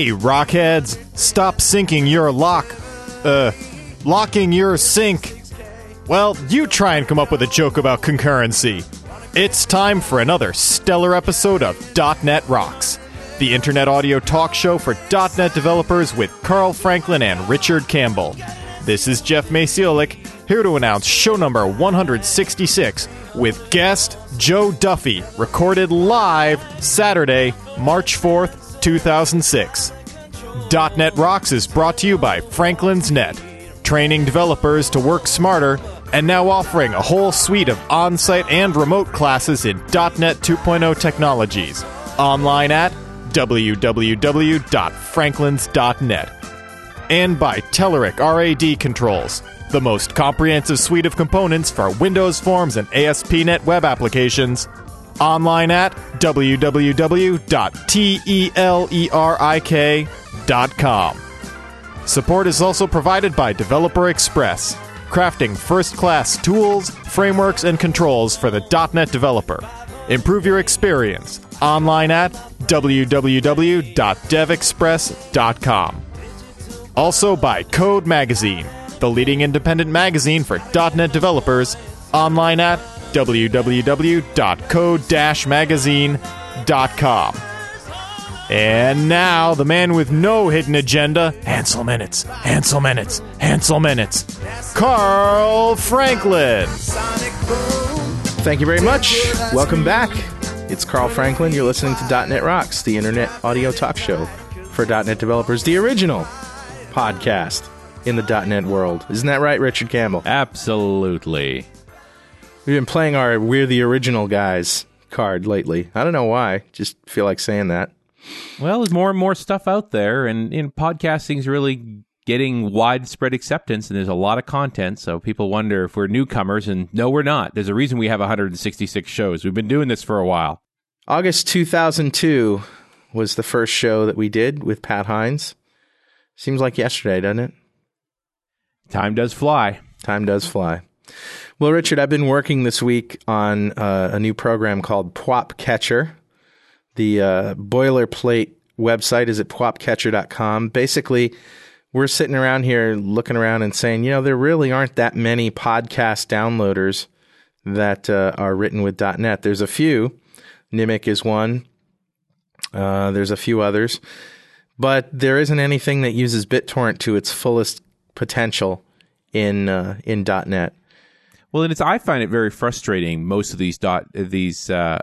Hey, rockheads, stop sinking your lock. Uh, locking your sink. Well, you try and come up with a joke about concurrency. It's time for another stellar episode of .NET Rocks, the internet audio talk show for .NET developers with Carl Franklin and Richard Campbell. This is Jeff Maciolik, here to announce show number 166 with guest Joe Duffy, recorded live Saturday, March 4th, 2006. .NET Rocks is brought to you by Franklin's Net, training developers to work smarter, and now offering a whole suite of on-site and remote classes in .NET 2.0 technologies. Online at www.franklins.net. And by Telerik RAD Controls, the most comprehensive suite of components for Windows Forms and ASP.NET web applications. Online at www.telerik.com. Support is also provided by Developer Express, crafting first class tools, frameworks, and controls for the .NET developer. Improve your experience online at www.devexpress.com. Also by Code Magazine, the leading independent magazine for .NET developers, online at www.code-magazine.com. And now, the man with no hidden agenda, Hanselminutes, Hansel Minutes, Hanselminutes, Carl Franklin. Thank you very much. Welcome back. It's Carl Franklin. You're listening to .NET Rocks, the internet audio talk show for .NET developers, the original podcast in the .NET world. Isn't that right, Richard Campbell? Absolutely. We've been playing our "We're the Original Guys" card lately. I don't know why. Just feel like saying that. Well, there's more and more stuff out there, and in podcasting's really getting widespread acceptance, and there's a lot of content. So people wonder if we're newcomers, and no, we're not. There's a reason we have 166 shows. We've been doing this for a while. August 2002 was the first show that we did with Pat Hines. Seems like yesterday, doesn't it? Time does fly. Time does fly. Well, Richard, I've been working this week on uh, a new program called Pwop Catcher. The uh, boilerplate website is at pwopcatcher.com. Basically, we're sitting around here looking around and saying, you know, there really aren't that many podcast downloaders that uh, are written with .NET. There's a few. Nimic is one. Uh, there's a few others, but there isn't anything that uses BitTorrent to its fullest potential in uh, in .NET. Well, and it's I find it very frustrating. Most of these dot these uh,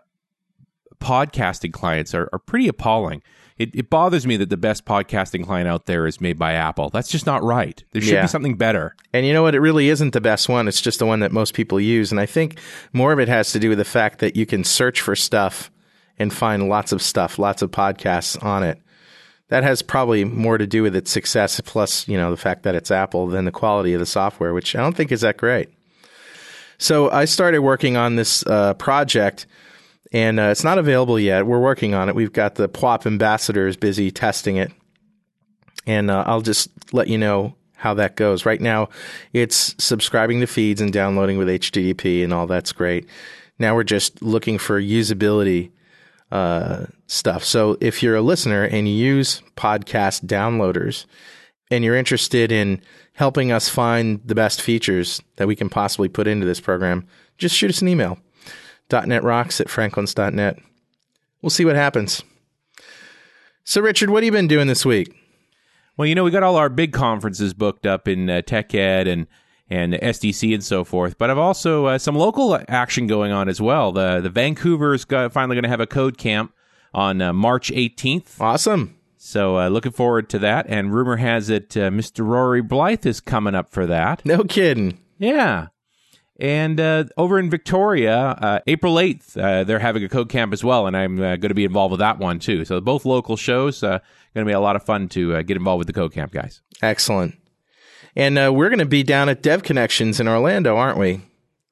podcasting clients are, are pretty appalling. It, it bothers me that the best podcasting client out there is made by Apple. That's just not right. There should Yeah. be something better. And you know what? It really isn't the best one. It's just the one that most people use. And I think more of it has to do with the fact that you can search for stuff and find lots of stuff, lots of podcasts on it. That has probably more to do with its success, plus, you know, the fact that it's Apple than the quality of the software, which I don't think is that great. So I started working on this uh, project, and uh, it's not available yet. We're working on it. We've got the PWOP ambassadors busy testing it and uh, I'll just let you know how that goes. Right now, it's subscribing to feeds and downloading with HTTP, and all that's great. Now we're just looking for usability uh, stuff. So if you're a listener and you use podcast downloaders, and you're interested in helping us find the best features that we can possibly put into this program, just shoot us an email. .NET rocks at franklins.net. We'll see what happens. So, Richard, what have you been doing this week? Well, you know, we got all our big conferences booked up in uh, Tech Ed, and and SDC and so forth. But I've also uh, some local action going on as well. The the Vancouver's got, finally going to have a code camp on uh, March 18th. Awesome. So uh, looking forward to that. And rumor has it uh, Mr. Rory Blyth is coming up for that. No kidding. Yeah. And uh, over in Victoria, uh, April 8th, uh, they're having a code camp as well, and I'm uh, going to be involved with that one too. So both local shows, uh, going to be a lot of fun to uh, get involved with the code camp guys. Excellent. And uh, we're going to be down at Dev Connections in Orlando, aren't we?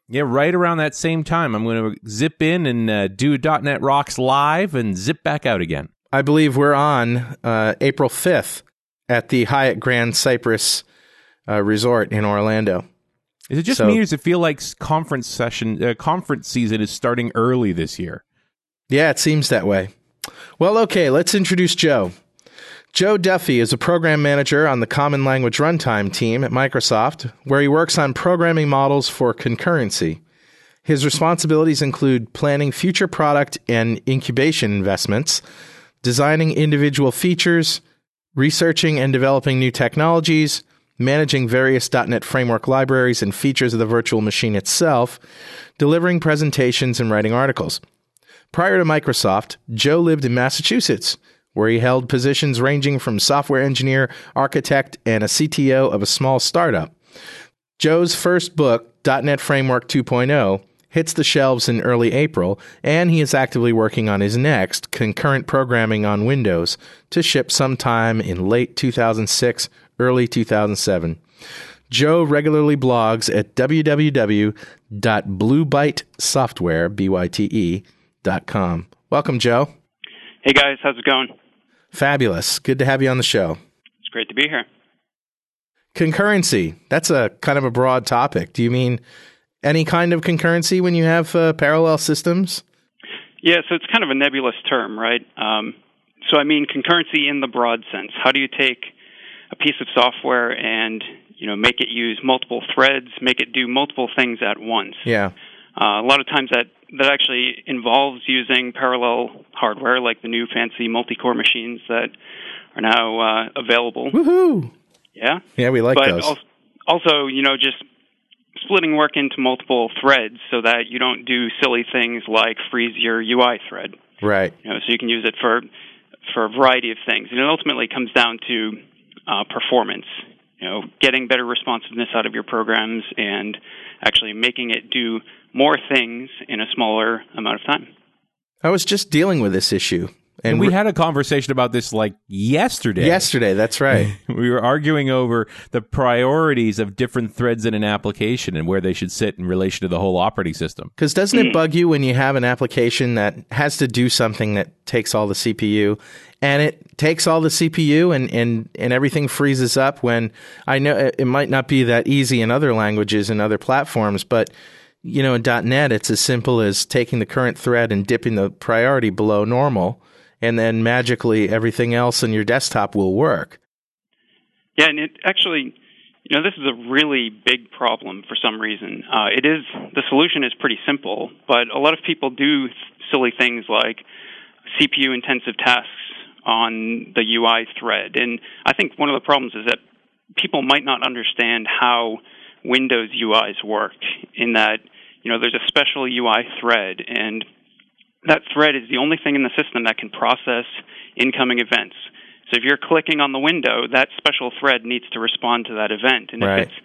Yeah, right around that same time, I'm going to zip in and uh, do .NET Rocks live and zip back out again. I believe we're on uh, April 5th at the Hyatt Grand Cypress uh, Resort in Orlando. Is it just So- me, or does it feel like conference session, uh, conference season is starting early this year? Yeah, it seems that way. Well, okay, let's introduce Joe. Joe Duffy is a program manager on the Common Language Runtime team at Microsoft, where he works on programming models for concurrency. His responsibilities include planning future product and incubation investments, designing individual features, researching and developing new technologies, managing various .NET framework libraries and features of the virtual machine itself, delivering presentations and writing articles. Prior to Microsoft, Joe lived in Massachusetts, where he held positions ranging from software engineer, architect, and a CTO of a small startup. Joe's first book, .NET Framework 2.0, hits the shelves in early April, and he is actively working on his next, Concurrent Programming on Windows, to ship sometime in late 2006, early 2007. Joe regularly blogs at www.bluebytesoftware.com. Welcome, Joe. Hey guys, how's it going? Fabulous. Good to have you on the show. It's great to be here. Concurrency. That's a kind of a broad topic. Do you mean any kind of concurrency when you have uh, parallel systems? Yeah, so it's kind of a nebulous term, right? Um, so I mean concurrency in the broad sense. How do you take a piece of software and you know make it use multiple threads, make it do multiple things at once? Yeah. Uh, a lot of times that that actually involves using parallel hardware, like the new fancy multi-core machines that are now uh, available. Woohoo. Yeah. Yeah, we like but those. al- also, you know, just splitting work into multiple threads so that you don't do silly things like freeze your UI thread. right. You know, so you can use it for for a variety of things, and it ultimately comes down to uh, performance. You know, getting better responsiveness out of your programs and actually making it do more things in a smaller amount of time. I was just dealing with this issue. And we had a conversation about this like yesterday. yesterday, that's right. We were arguing over the priorities of different threads in an application and where they should sit in relation to the whole operating system. Because doesn't it hmm. bug you when you have an application that has to do something that takes all the CPU and it takes all the CPU and, and, and everything freezes up when I know it it might not be that easy in other languages and other platforms, but you know, in .NET, it's as simple as taking the current thread and dipping the priority below normal, and then magically everything else in your desktop will work. Yeah, and it actually, you know, this is a really big problem for some reason. Uh, it is the solution is pretty simple, but a lot of people do silly things like CPU intensive tasks on the UI thread, and I think one of the problems is that people might not understand how Windows UIs work. In that, you know, there's a special UI thread, and that thread is the only thing in the system that can process incoming events. So if you're clicking on the window, that special thread needs to respond to that event. And Right. if it's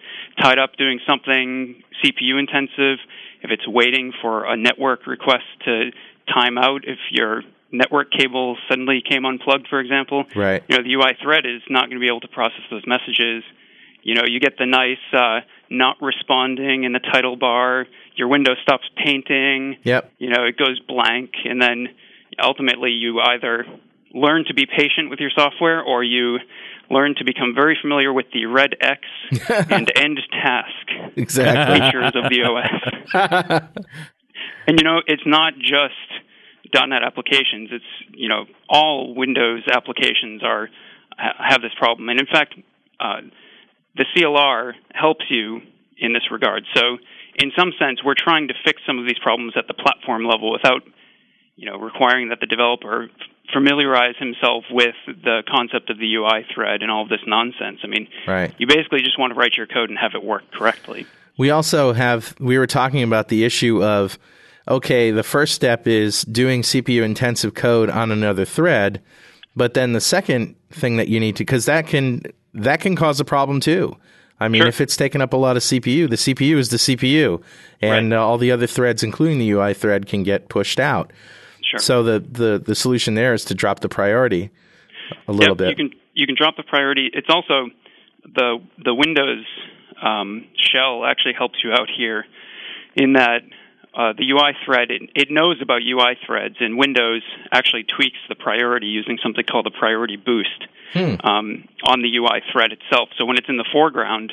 tied up doing something CPU intensive, if it's waiting for a network request to time out, if your network cable suddenly came unplugged, for example, Right. you know, the UI thread is not going to be able to process those messages. You know, you get the nice uh, not responding in the title bar. Your window stops painting Yep. you know, it goes blank, and then ultimately you either learn to be patient with your software or you learn to become very familiar with the red X and end task Exactly. features of the OS. and you know, it's not just .NET applications. It's you know, all Windows applications are have this problem, and in fact, uh, the CLR helps you in this regard. So, in some sense, we're trying to fix some of these problems at the platform level without, you know, requiring that the developer familiarize himself with the concept of the UI thread and all of this nonsense. I mean, Right. you basically just want to write your code and have it work correctly. We also have, we were talking about the issue of, okay, the first step is doing CPU intensive code on another thread. But then the second thing that you need to, because that can, that can cause a problem too. I mean, Sure. if it's taking up a lot of CPU, the CPU is the CPU, and Right. uh, all the other threads, including the UI thread, can get pushed out. Sure. So the, the, the solution there is to drop the priority a little Yep, bit. You can you can drop the priority. It's also the the Windows um, shell actually helps you out here in that uh, the UI thread it, it knows about UI threads and Windows actually tweaks the priority using something called the priority boost um, on the UI thread itself. So when it's in the foreground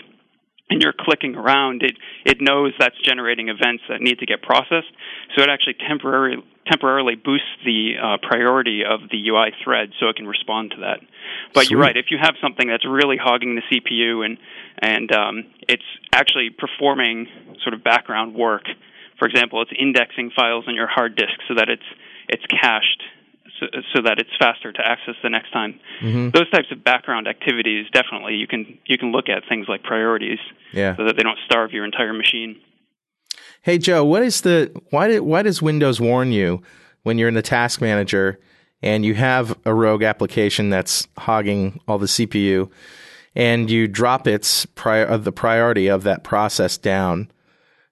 and you're clicking around, it it knows that's generating events that need to get processed. So it actually temporarily temporarily boosts the uh, priority of the UI thread so it can respond to that. But you're right. If you have something that's really hogging the CPU and and um, it's actually performing sort of background work, for example, it's indexing files on your hard disk so that it's it's cached so, so that it's faster to access the next time. Mm-hmm. Those types of background activities definitely you can you can look at things like priorities Yeah. so that they don't starve your entire machine. Hey Joe, what is the why did why does Windows warn you when you're in the task manager and you have a rogue application that's hogging all the CPU and you drop its prior the priority of that process down?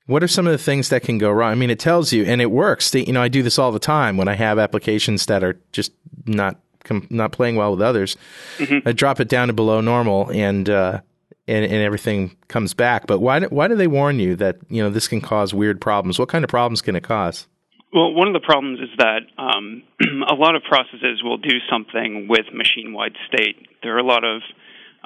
What are some of the things that can go wrong? I mean, it tells you, and it works. You know, I do this all the time when I have applications that are just not com- not playing well with others. I drop it down to below normal, and uh, and, and everything comes back. But why do, why do they warn you that you know this can cause weird problems? What kind of problems can it cause? Well, one of the problems is that um, a lot of processes will do something with machine-wide state. There are a lot of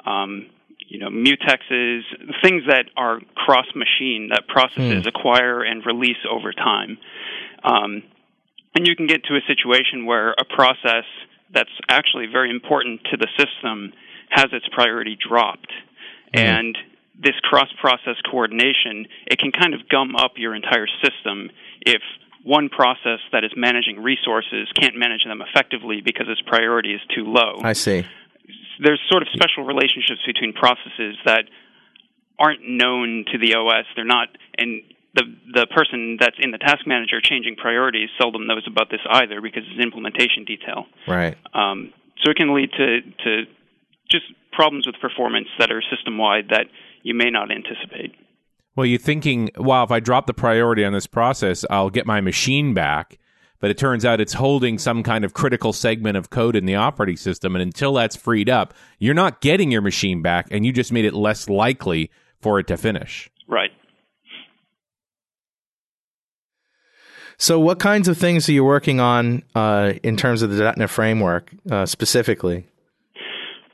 um, you know mutexes, things that are cross-machine that processes acquire and release over time. Um, and you can get to a situation where a process that's actually very important to the system has its priority dropped. And this cross process coordination, it can kind of gum up your entire system if one process that is managing resources can't manage them effectively because its priority is too low I see. There's sort of special relationships between processes that aren't known to the OS. They're not, and the the person that's in the task manager changing priorities seldom knows about this either because it's implementation detail. Right. Um, so it can lead to to just problems with performance that are system wide that you may not anticipate. Well, you're thinking, wow, if I drop the priority on this process, I'll get my machine back. But it turns out it's holding some kind of critical segment of code in the operating system. And until that's freed up, you're not getting your machine back, and you just made it less likely for it to finish. Right. So, what kinds of things are you working on uh, in terms of the .NET framework uh, specifically?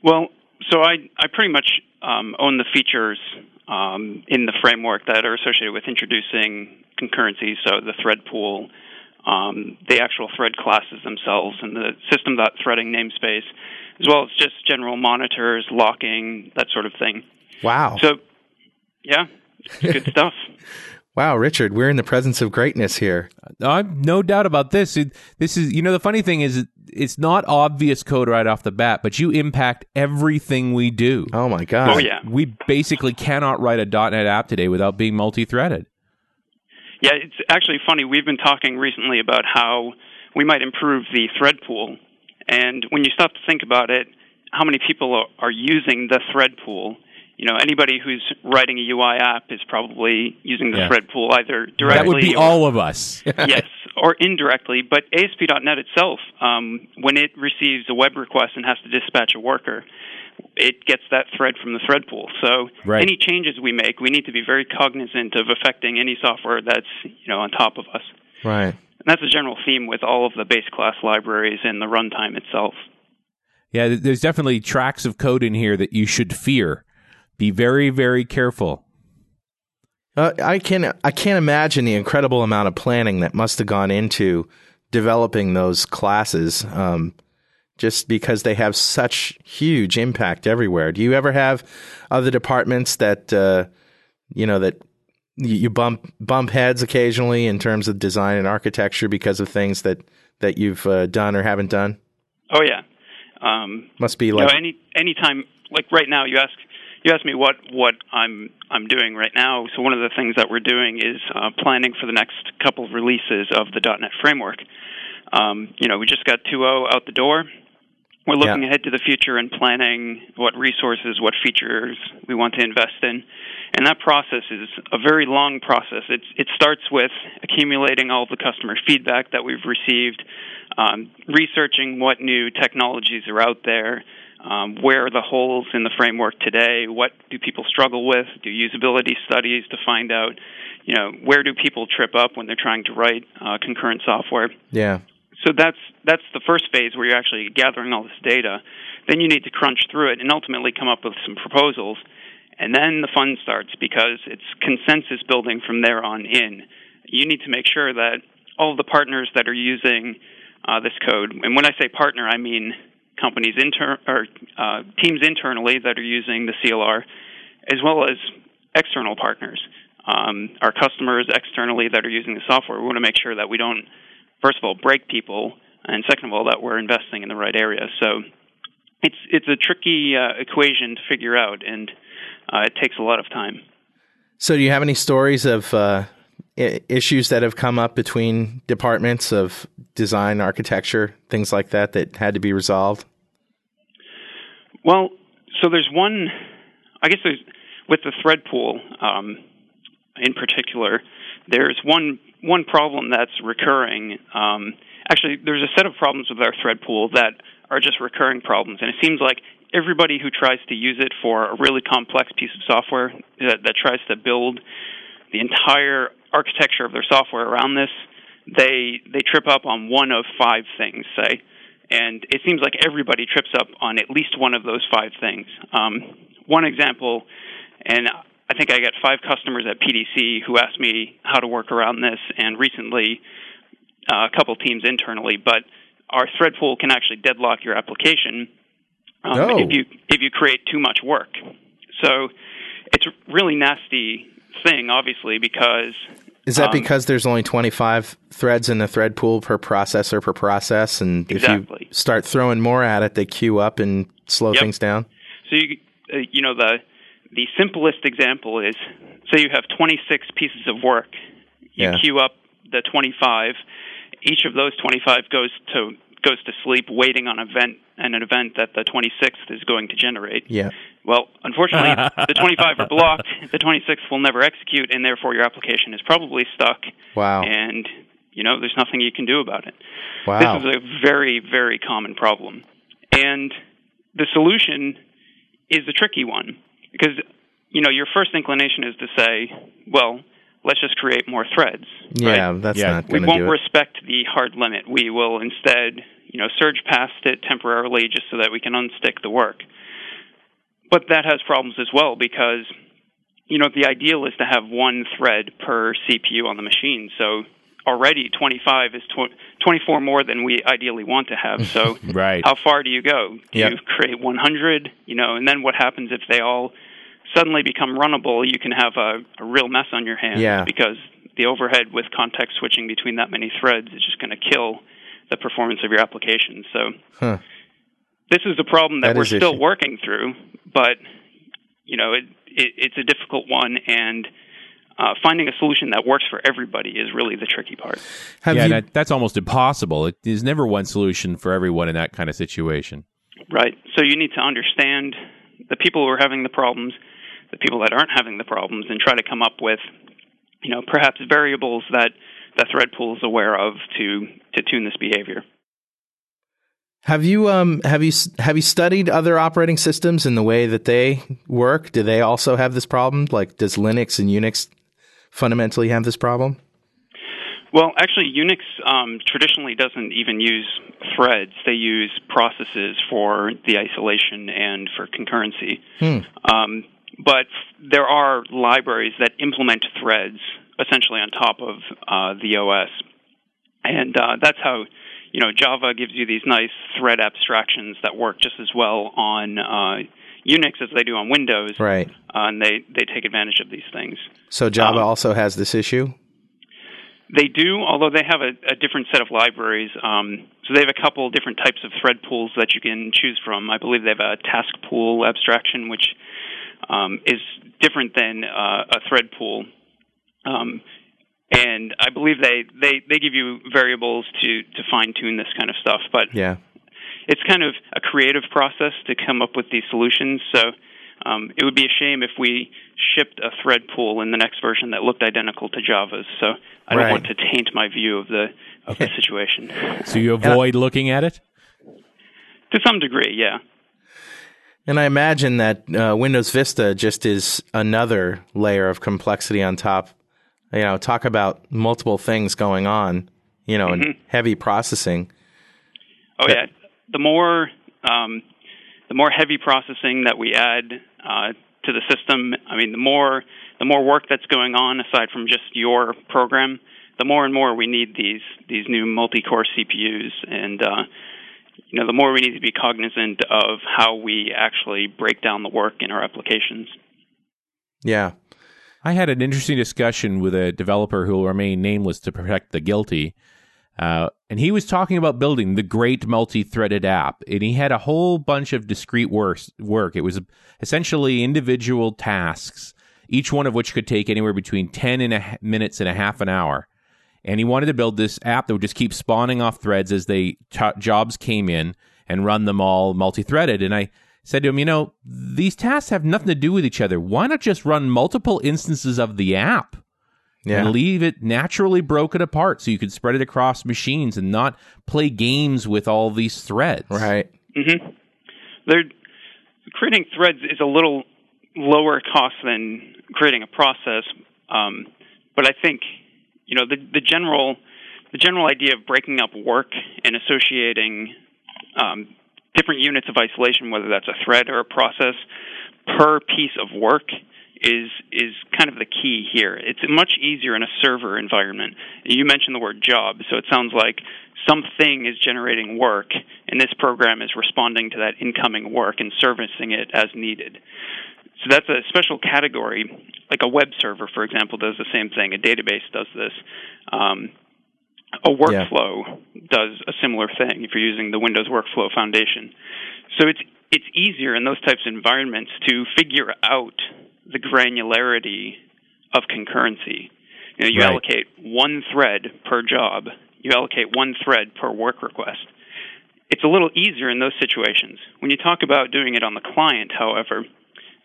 Well, so I I pretty much um, own the features um, in the framework that are associated with introducing concurrency. So the thread pool, um, the actual thread classes themselves, and the system.threading namespace, as well as just general monitors, locking, that sort of thing. Wow. So, yeah, it's good stuff. wow, Richard, we're in the presence of greatness here. Uh, no doubt about this. It, this is, you know, the funny thing is, it's not obvious code right off the bat, but you impact everything we do. Oh my God. Oh yeah, We basically cannot write a .NET app today without being multi-threaded. Yeah. It's actually funny. We've been talking recently about how we might improve the thread pool, and when you stop to think about it, how many people are, using the thread pool? You know, anybody who's writing a UI app is probably using the Yeah. thread pool either directly. That would be or- all of us. yes, or indirectly. But ASP.NET itself, um, when it receives a web request and has to dispatch a worker, it gets that thread from the thread pool. So Right. any changes we make, we need to be very cognizant of affecting any software that's you know on top of us. Right. And that's a general theme with all of the base class libraries and the runtime itself. Yeah, there's definitely tracks of code in here that you should fear. Be very, very careful. Uh, I can I can't imagine the incredible amount of planning that must have gone into developing those classes. Um, just because they have such huge impact everywhere. Do you ever have other departments that uh, you know that you you bump bump heads occasionally in terms of design and architecture because of things that that you've uh, done or haven't done? Oh yeah. Um, Must be you like know, any time like right now you ask you ask me what what I'm I'm doing right now. So one of the things that we're doing is uh, planning for the next couple of releases of the .NET framework. Um, you know, we just got 2.0 out the door. We're looking Yeah. ahead to the future and planning what resources, what features we want to invest in. And that process is a very long process. It's, it starts with accumulating all of the customer feedback that we've received, um, researching what new technologies are out there, um, where are the holes in the framework today, what do people struggle with, do usability studies to find out, you know, where do people trip up when they're trying to write uh, concurrent software yeah. So that's that's the first phase where you're actually gathering all this data. Then you need to crunch through it and ultimately come up with some proposals. And then the fun starts because it's consensus building from there on in. You need to make sure that all the partners that are using uh, this code, and when I say partner, I mean companies inter- or uh, teams internally that are using the CLR, as well as external partners, um, our customers externally that are using the software. We want to make sure that we don't first of all break people and second of all that we're investing in the right area so it's it's a tricky uh, equation to figure out and uh, it takes a lot of time So, do you have any stories of uh, I- issues that have come up between departments of design, architecture, things like that, that had to be resolved? well so there's one i guess there's with the thread pool um, in particular there's one one problem that's recurring um, actually there's a set of problems with our thread pool that are just recurring problems. And it seems like everybody who tries to use it for a really complex piece of software that, that tries to build the entire architecture of their software around this they they trip up on one of five things say. And it seems like everybody trips up on at least one of those five things. Um, one example and I think I got five customers at PDC who asked me how to work around this, and recently uh, a couple teams internally. But our thread pool can actually deadlock your application um, Oh. if you if you create too much work. So it's a really nasty thing, obviously, because Is that Um, because there's only 25 threads in the thread pool per processor per process? And if you start throwing more at it, they queue up and slow Yep. things down? So you uh, you know the the simplest example is say you have 26 pieces of work. You Yeah. queue up the 25. Each of those 25 goes to goes to sleep waiting on event and an event that the 26th is going to generate. Yeah. Well, unfortunately, the 25 are blocked. The 26th will never execute, and therefore your application is probably stuck. Wow. And you know there's nothing you can do about it. Wow. This is a very, very common problem. And the solution is the tricky one because, you know, your first inclination is to say, well, let's just create more threads. yeah, right? that's Yeah. not We going to won't do it. respect the hard limit. We will instead, you know, surge past it temporarily just so that we can unstick the work. But that has problems as well because, you know, the ideal is to have one thread per CPU on the machine. So already 25 is tw- 24 more than we ideally want to have. So Right. how far do you go? Do Yep. you create 100? You know, and then what happens if they all suddenly become runnable? You can have a, a real mess on your hands Yeah. because the overhead with context switching between that many threads is just going to kill the performance of your application. So Huh. this is a problem that, That we're still issue. working through, but you know, it, it, it's a difficult one and. Uh, finding a solution that works for everybody is really the tricky part. Have yeah, you, that, that's almost impossible. It, there's never one solution for everyone in that kind of situation. Right. So you need to understand the people who are having the problems, the people that aren't having the problems, and try to come up with, you know, perhaps variables that the thread pool is aware of to to tune this behavior. have you um have you have you studied other operating systems and the way that they work? Do they also have this problem? Like, does Linux and Unix fundamentally have this problem? Well, actually, Unix um, traditionally doesn't even use threads. They use processes for the isolation and for concurrency. Um, but there are libraries that implement threads essentially on top of uh, the OS, and uh, that's how you know Java gives you these nice thread abstractions that work just as well on uh, Unix as they do on Windows, Right. uh, and they they take advantage of these things. So Java Um, also has this issue. They do, although they have a, a different set of libraries. Um, so they have a couple different types of thread pools that you can choose from. I believe they have a task pool abstraction, which um, is different than uh, a thread pool. Um, and I believe they, they, they give you variables to, to fine tune this kind of stuff. But Yeah. It's kind of a creative process to come up with these solutions. So um, it would be a shame if we shipped a thread pool in the next version that looked identical to Java's. So I don't Right. want to taint my view of the of the situation. So you avoid looking at it? to some degree, yeah. And I imagine that uh, Windows Vista just is another layer of complexity on top. You know, talk about multiple things going on, you know, and heavy processing. Oh Yeah. The more um, the more heavy processing that we add uh, to the system, I mean, the more the more work that's going on aside from just your program, the more and more we need these these new multi-core CPUs, and uh, you know, the more we need to be cognizant of how we actually break down the work in our applications. Yeah. I had an interesting discussion with a developer who will remain nameless to protect the guilty. Uh, and he was talking about building the great multi-threaded app, and he had a whole bunch of discrete work. Work. It was essentially individual tasks, each one of which could take anywhere between ten and a minutes and a half an hour. And he wanted to build this app that would just keep spawning off threads as they t- jobs came in and run them all multi-threaded. And I said to him, you know, these tasks have nothing to do with each other. Why not just run multiple instances of the app? Yeah. and leave it naturally broken apart so you can spread it across machines and not play games with all these threads. Right. hmm They're, creating threads is a little lower cost than creating a process, um, but I think you know the the general the general idea of breaking up work and associating um, different units of isolation, whether that's a thread or a process, per piece of work is is kind of the key here. It's much easier in a server environment. You mentioned the word job, so it sounds like something is generating work, and this program is responding to that incoming work and servicing it as needed. So that's a special category. Like a web server, for example, does the same thing. A database does this. Um, a workflow does a similar thing if you're using the Windows Workflow Foundation. So it's it's easier in those types of environments to figure out the granularity of concurrency. You know, you Right. allocate one thread per job. You allocate one thread per work request. It's a little easier in those situations. When you talk about doing it on the client, however,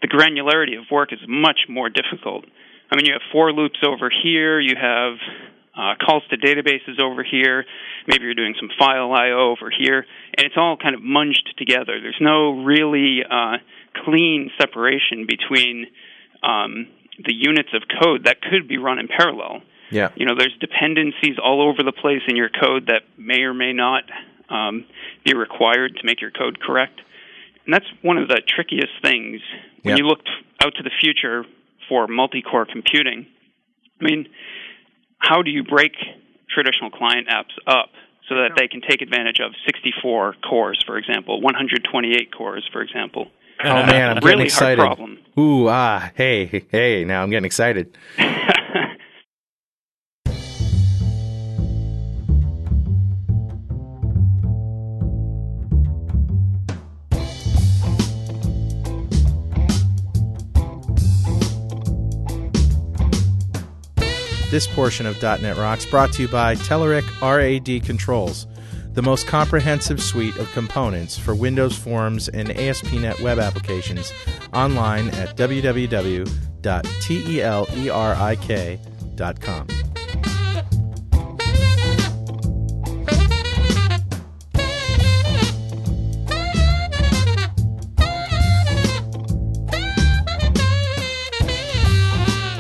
the granularity of work is much more difficult. I mean, you have for loops over here, you have uh, calls to databases over here, maybe you're doing some file I/O over here, and it's all kind of munged together. There's no really uh, clean separation between um, the units of code that could be run in parallel. Yeah. You know, there's dependencies all over the place in your code that may or may not um, be required to make your code correct. And that's one of the trickiest things when Yeah. you look out to the future for multi-core computing. I mean, how do you break traditional client apps up so that they can take advantage of 64 cores, for example, 128 cores, for example? Oh man, I'm getting excited. hard problem. Ooh, ah, hey, hey, now I'm getting excited. This portion of .NET Rocks brought to you by Telerik RAD Controls, the most comprehensive suite of components for Windows Forms and ASP.NET web applications online at www.telerik.com.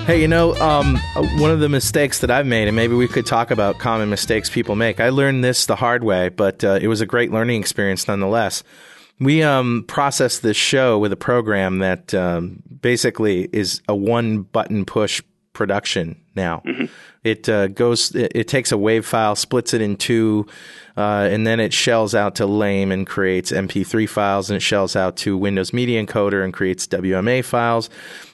Hey, you know, um, one of the mistakes that I've made, and maybe we could talk about common mistakes people make. I learned this the hard way, but uh, it was a great learning experience nonetheless. We um, processed this show with a program that um, basically is a one button push production now. It uh, goes, it, it takes a wave file, splits it in two, uh, and then it shells out to LAME and creates MP3 files, and it shells out to Windows Media Encoder and creates WMA files.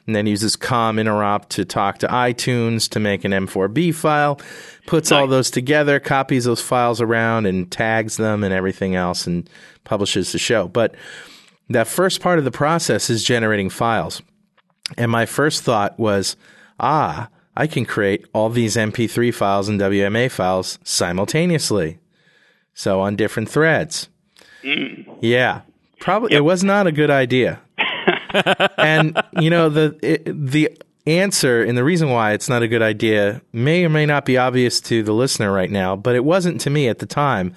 And then uses COM interop to talk to iTunes to make an M4B file, puts all those together, copies those files around and tags them and everything else and publishes the show. But that first part of the process is generating files. And my first thought was, ah, I can create all these MP3 files and WMA files simultaneously. So on different threads. Yeah. Probably it was not a good idea. And you know the it, the answer and the reason why it's not a good idea may or may not be obvious to the listener right now, but it wasn't to me at the time.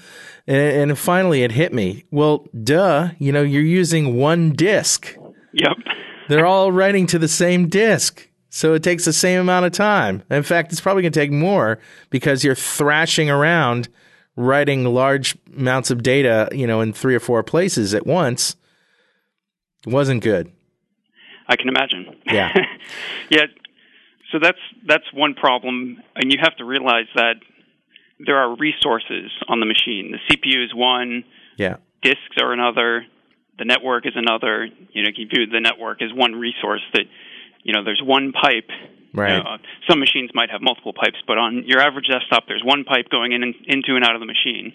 And, and finally it hit me. Well, duh, you know, you're using one disk. Yep. They're all writing to the same disk. So it takes the same amount of time. In fact, it's probably going to take more because you're thrashing around writing large amounts of data, you know, in three or four places at once. It wasn't good. I can imagine. Yeah. yeah. So that's that's one problem, and you have to realize that there are resources on the machine. The CPU is one, Yeah. disks are another, the network is another. You know, you view the network as one resource that, you know, there's one pipe. Right. You know, some machines might have multiple pipes, but on your average desktop, there's one pipe going in and into and out of the machine.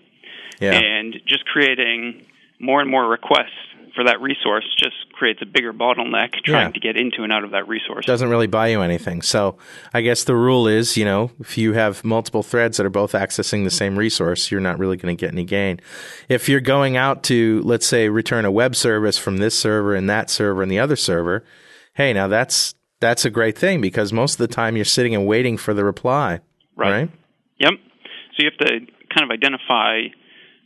Yeah. And just creating more and more requests for that resource just creates a bigger bottleneck trying Yeah. to get into and out of that resource. doesn't really buy you anything. So I guess the rule is, you know, if you have multiple threads that are both accessing the same resource, you're not really going to get any gain. If you're going out to, let's say, return a web service from this server and that server and the other server, hey, now that's that's a great thing because most of the time you're sitting and waiting for the reply, Right. right? Yep. So you have to kind of identify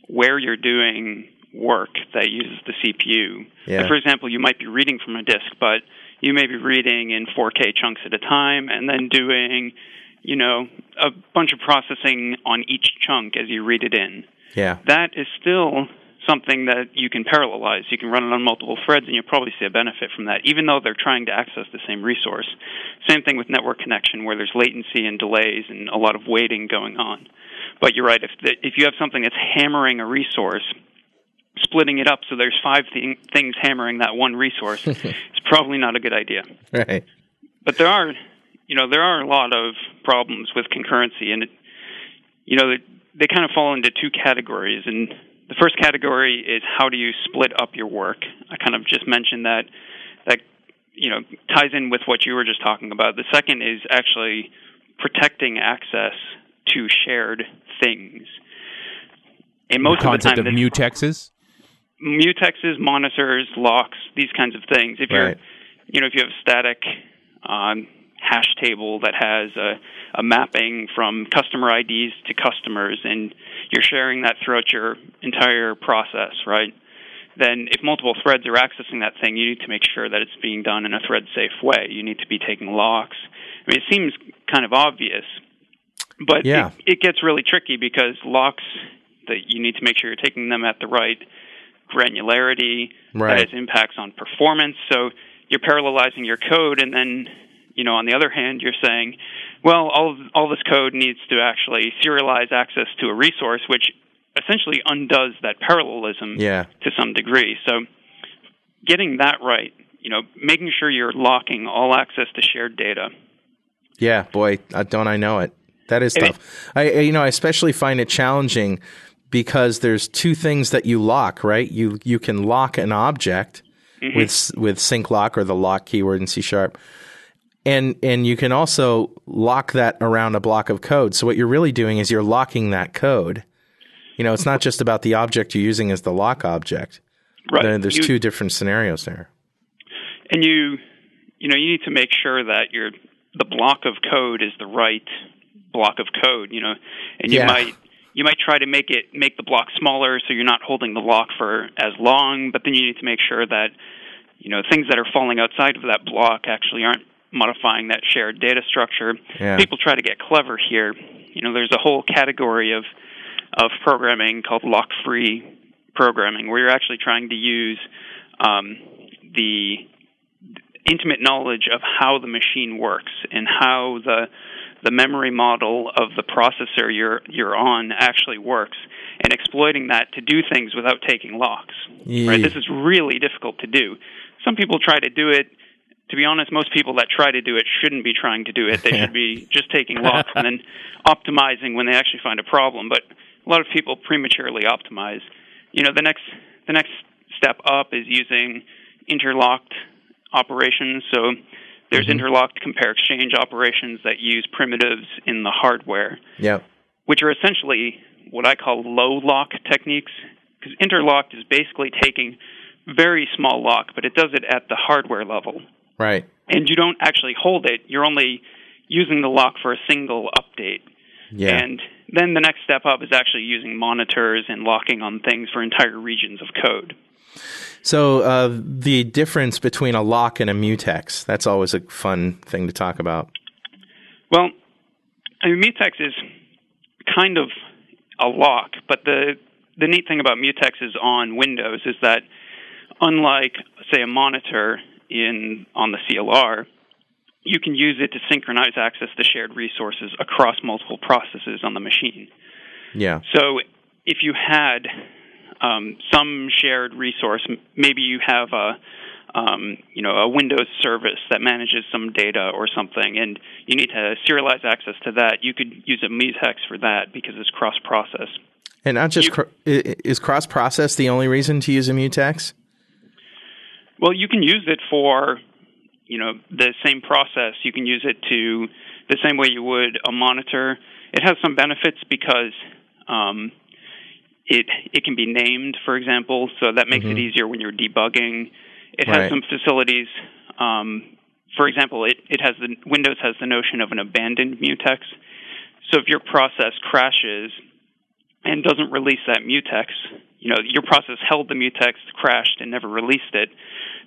where you're doing work that uses the CPU. Yeah. For example, you might be reading from a disk, but you may be reading in 4K chunks at a time and then doing, you know, a bunch of processing on each chunk as you read it in. Yeah. That is still something that you can parallelize. You can run it on multiple threads and you'll probably see a benefit from that, even though they're trying to access the same resource. Same thing with network connection, where there's latency and delays and a lot of waiting going on. But you're right, if, the, if you have something that's hammering a resource, splitting it up so there's five thing, things hammering that one resource, it's probably not a good idea. Right. but there are you know there are a lot of problems with concurrency and it, you know they, they kind of fall into two categories. And the first category is how do you split up your work? I kind of just mentioned that that you know ties in with what you were just talking about. The second is actually protecting access to shared things. And most the of the time of mutexes. Mutexes, monitors, locks, these kinds of things. If you're, Right. you know, if you have a static um, hash table that has a, a mapping from customer IDs to customers, and you're sharing that throughout your entire process, right? Then, if multiple threads are accessing that thing, you need to make sure that it's being done in a thread-safe way. You need to be taking locks. I mean, it seems kind of obvious, but Yeah. it, it gets really tricky because locks that you need to make sure you're taking them at the right granularity Right. that has impacts on performance. So you're parallelizing your code, and then you know on the other hand you're saying, well, all all this code needs to actually serialize access to a resource, which essentially undoes that parallelism Yeah. to some degree. So getting that right, you know, making sure you're locking all access to shared data. Yeah, boy, don't I know it. That is tough. I- you know, I especially find it challenging because there's two things that you lock, right? You you can lock an object mm-hmm. with s- with sync lock or the lock keyword in C sharp. And and you can also lock that around a block of code. So what you're really doing is you're locking that code. You know, it's not just about the object you're using as the lock object. Right. There- There's You- two different scenarios there. and you you know you need to make sure that your the block of code is the right block of code you know and you Yeah. might you might try to make it make the block smaller so you're not holding the lock for as long but then you need to make sure that you know things that are falling outside of that block actually aren't modifying that shared data structure Yeah. people try to get clever here you know there's a whole category of of programming called lock free programming where you're actually trying to use um, the intimate knowledge of how the machine works and how the the memory model of the processor you're you're on actually works and exploiting that to do things without taking locks. Right? This is really difficult to do. Some people try to do it to be honest, most people that try to do it shouldn't be trying to do it. They should be just taking locks and then optimizing when they actually find a problem. But a lot of people prematurely optimize. You know, the next the next step up is using interlocked operations. So there's mm-hmm. interlocked compare exchange operations that use primitives in the hardware, Yep. which are essentially what I call low lock techniques. Because interlocked is basically taking very small lock, but it does it at the hardware level Right. and you don't actually hold it. You're only using the lock for a single update. Yeah. And then the next step up is actually using monitors and locking on things for entire regions of code. So uh, the difference between a lock and a mutex, that's always a fun thing to talk about. Well, I mean, mutex is kind of a lock, but the the neat thing about mutexes on Windows is that unlike say a monitor in on the CLR, you can use it to synchronize access to shared resources across multiple processes on the machine. Yeah. So if you had um, some shared resource, maybe you have a um, you know a Windows service that manages some data or something, and you need to serialize access to that. You could use a mutex for that because it's cross-process. And not just You- cr- is cross process the only reason to use a mutex? Well, you can use it for you know the same process. You can use it to the same way you would a monitor. It has some benefits because um, it it can be named, for example, so that makes it easier when you're debugging. It Right. has some facilities. Um, for example, it, it has the Windows has the notion of an abandoned mutex. So if your process crashes and doesn't release that mutex, you know, your process held the mutex, crashed, and never released it.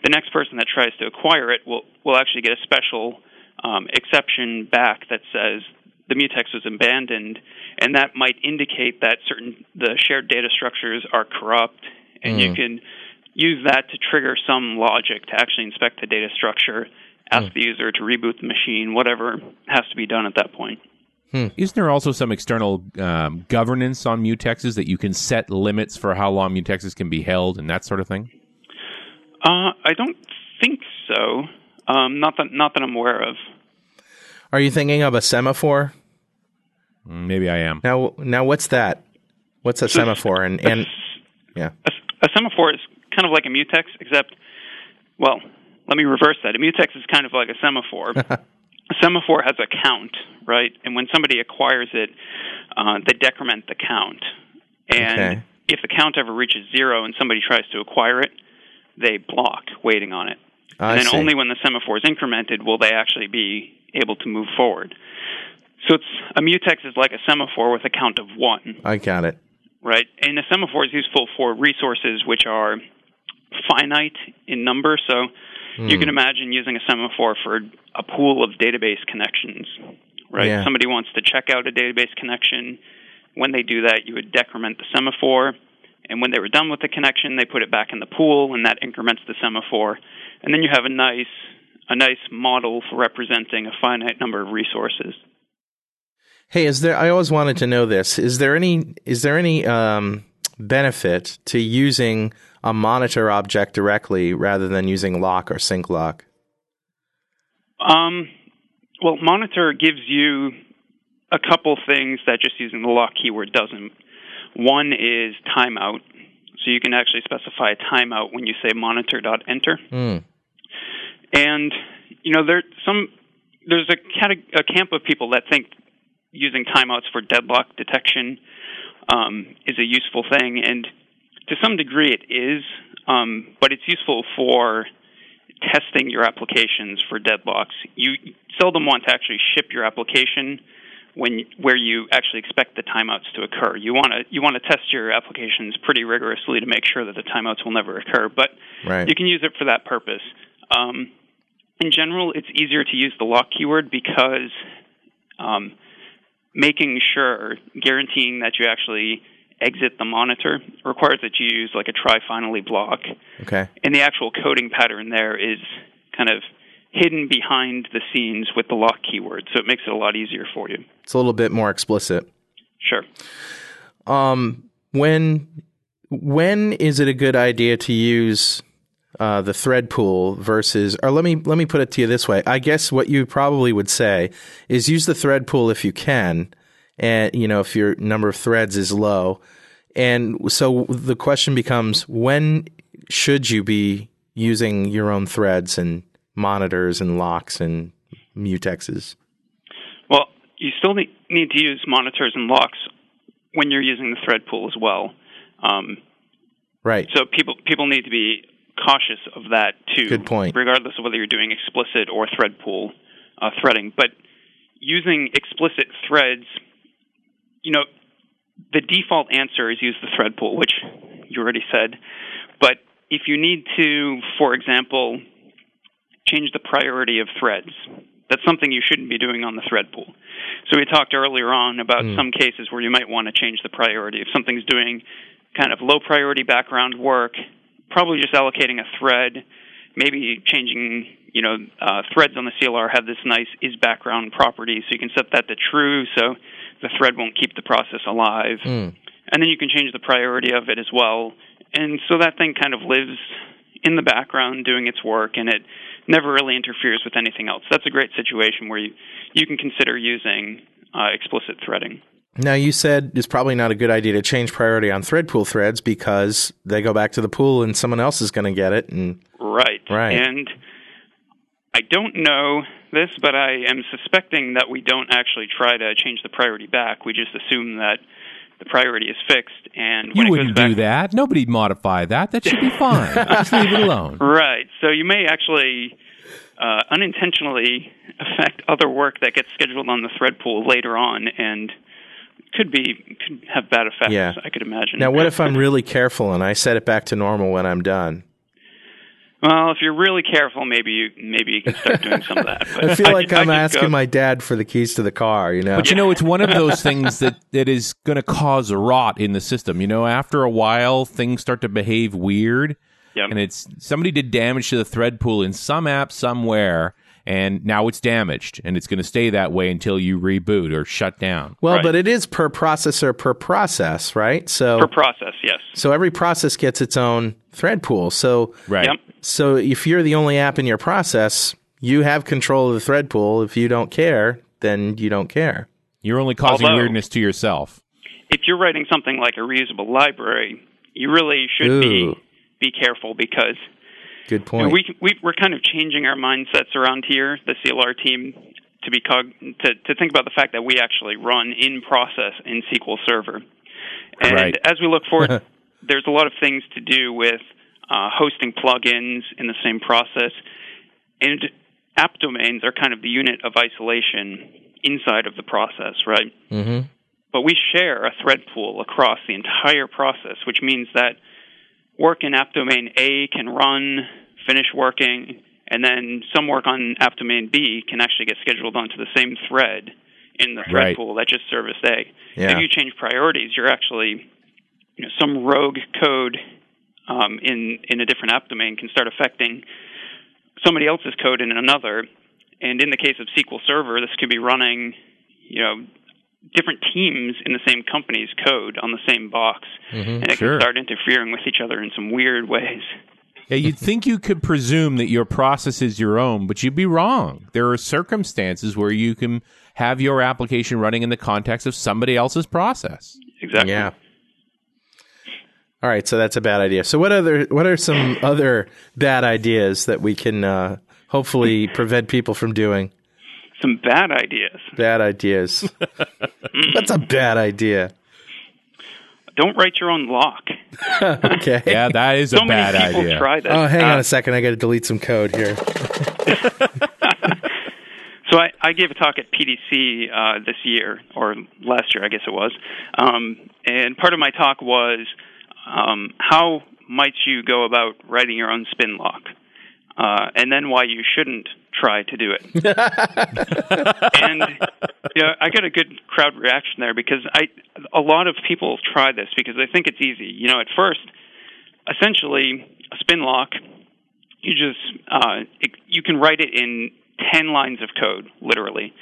The next person that tries to acquire it will will actually get a special um, exception back that says the mutex was abandoned, and that might indicate that certain the shared data structures are corrupt, and you can use that to trigger some logic to actually inspect the data structure, ask the user to reboot the machine, whatever has to be done at that point. Isn't there also some external um, governance on mutexes that you can set limits for how long mutexes can be held and that sort of thing? Uh, I don't think so. Um, not that not that I'm aware of. Are you thinking of a semaphore? Maybe I am. Now, now what's that? What's a semaphore? And and yeah, A, a semaphore is kind of like a mutex, except, well, let me reverse that. A mutex is kind of like a semaphore. a semaphore has a count, right? And when somebody acquires it, uh, they decrement the count. And Okay. if the count ever reaches zero and somebody tries to acquire it, they block waiting on it. I and then see. only when the semaphore is incremented will they actually be able to move forward. So it's a mutex is like a semaphore with a count of one I got it. right? And a semaphore is useful for resources which are finite in number. So hmm. you can imagine using a semaphore for a pool of database connections, right? Yeah. Somebody wants to check out a database connection. When they do that, you would decrement the semaphore. And when they were done with the connection, they put it back in the pool, and that increments the semaphore. And then you have a nice, a nice model for representing a finite number of resources. Hey, is there? I always wanted to know this. Is there any? Is there any um, benefit to using a monitor object directly rather than using lock or sync lock? Um, well, monitor gives you a couple things that just using the lock keyword doesn't. One is timeout. So you can actually specify a timeout when you say monitor.enter. Hmm. And you know there some there's a, cate- a camp of people that think using timeouts for deadlock detection um, is a useful thing, and to some degree it is, um, but it's useful for testing your applications for deadlocks. You seldom want to actually ship your application when where you actually expect the timeouts to occur. You want to you want to test your applications pretty rigorously to make sure that the timeouts will never occur. But Right. you can use it for that purpose. Um, in general, it's easier to use the lock keyword because um, making sure, guaranteeing that you actually exit the monitor requires that you use like a try finally block. Okay. And the actual coding pattern there is kind of hidden behind the scenes with the lock keyword, so it makes it a lot easier for you. It's a little bit more explicit. Sure. Um, when when is it a good idea to use uh, the thread pool versus, or let me let me put it to you this way. I guess what you probably would say is use the thread pool if you can, and you know if your number of threads is low. And so the question becomes, when should you be using your own threads and monitors and locks and mutexes? Well, you still need, need to use monitors and locks when you're using the thread pool as well. Um, Right. so people people need to be cautious of that too. Good point. Regardless of whether you're doing explicit or thread pool uh, threading, but using explicit threads, you know, the default answer is use the thread pool, which you already said. But if you need to, for example, change the priority of threads, that's something you shouldn't be doing on the thread pool. So we talked earlier on about some cases where you might want to change the priority. If something's doing kind of low priority background work, probably just allocating a thread, maybe changing, you know, uh, threads on the CLR have this nice is background property, so you can set that to true, so the thread won't keep the process alive. And then you can change the priority of it as well. And so that thing kind of lives in the background doing its work and it never really interferes with anything else. That's a great situation where you, you can consider using uh, explicit threading. Now you said it's probably not a good idea to change priority on thread pool threads because they go back to the pool and someone else is going to get it. And Right. Right. And I don't know this, but I am suspecting that we don't actually try to change the priority back. We just assume that the priority is fixed, and when You wouldn't goes back, do that. Nobody modify that. That should be fine. Just leave it alone. Right. So you may actually uh, unintentionally affect other work that gets scheduled on the thread pool later on, and could be could have bad effects. Yeah. I could imagine. now, what if I'm really careful and I set it back to normal when I'm done? Well, if you're really careful, maybe you maybe you can start doing some of that. But I feel like I I'm just asking go- my dad for the keys to the car. You know, But you know, it's one of those things that, that is going to cause rot in the system. You know, after a while, things start to behave weird. Yep. And it's somebody did damage to the thread pool in some app somewhere, and now it's damaged, and it's going to stay that way until you reboot or shut down. well, Right. but it is per processor per process, right? So, per process. Yes. so every process gets its own thread pool. So, Right. Yep. so if you're the only app in your process, you have control of the thread pool. If you don't care, then you don't care. You're only causing Although- weirdness to yourself. If you're writing something like a reusable library, you really should Ooh. be be careful because Good you point. know, we, we we're kind of changing our mindsets around here, the CLR team, to be cog- to to think about the fact that we actually run in process in SQL Server, and Right. as we look forward, there's a lot of things to do with uh, hosting plugins in the same process, and app domains are kind of the unit of isolation inside of the process, right? mm-hmm. but we share a thread pool across the entire process, which means that work in app domain A can run, finish working, and then some work on app domain B can actually get scheduled onto the same thread in the thread Right. pool that just service A. Yeah. If you change priorities, you're actually, you know, some rogue code um, in in a different app domain can start affecting somebody else's code in another. And in the case of SQL Server, this could be running, you know, different teams in the same company's code on the same box, and it Sure. can start interfering with each other in some weird ways. Yeah, you'd think you could presume that your process is your own, but you'd be wrong. There are circumstances where you can have your application running in the context of somebody else's process. Exactly. Yeah. All right, so that's a bad idea. So what other what are some other bad ideas that we can uh, hopefully prevent people from doing? Some bad ideas. Bad ideas. That's a bad idea? Don't write your own lock. Okay. Yeah, that is a So bad many people idea. try this. Oh, hang Uh, on a second. I got to delete some code here. So I, I gave a talk at PDC uh, this year, or last year, I guess it was. Um, and part of my talk was um, how might you go about writing your own spin lock, uh, and then why you shouldn't try to do it. and you know, I got a good crowd reaction there because I a lot of people try this because they think it's easy. You know, at first, essentially, a spin lock you just uh, it, you can write it in 10 lines of code literally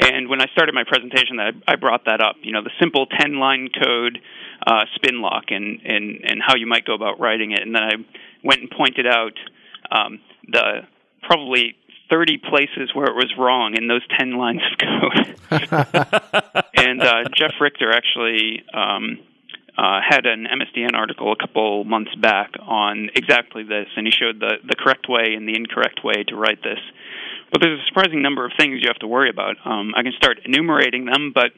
and when i started my presentation I, I brought that up you know the simple 10 line code uh, spin lock and, and and how you might go about writing it and then i went and pointed out um, the probably 30 places where it was wrong in those 10 lines of code. and uh, Jeff Richter actually um, uh, had an MSDN article a couple months back on exactly this, and he showed the, the correct way and the incorrect way to write this. But there's a surprising number of things you have to worry about. Um, I can start enumerating them, but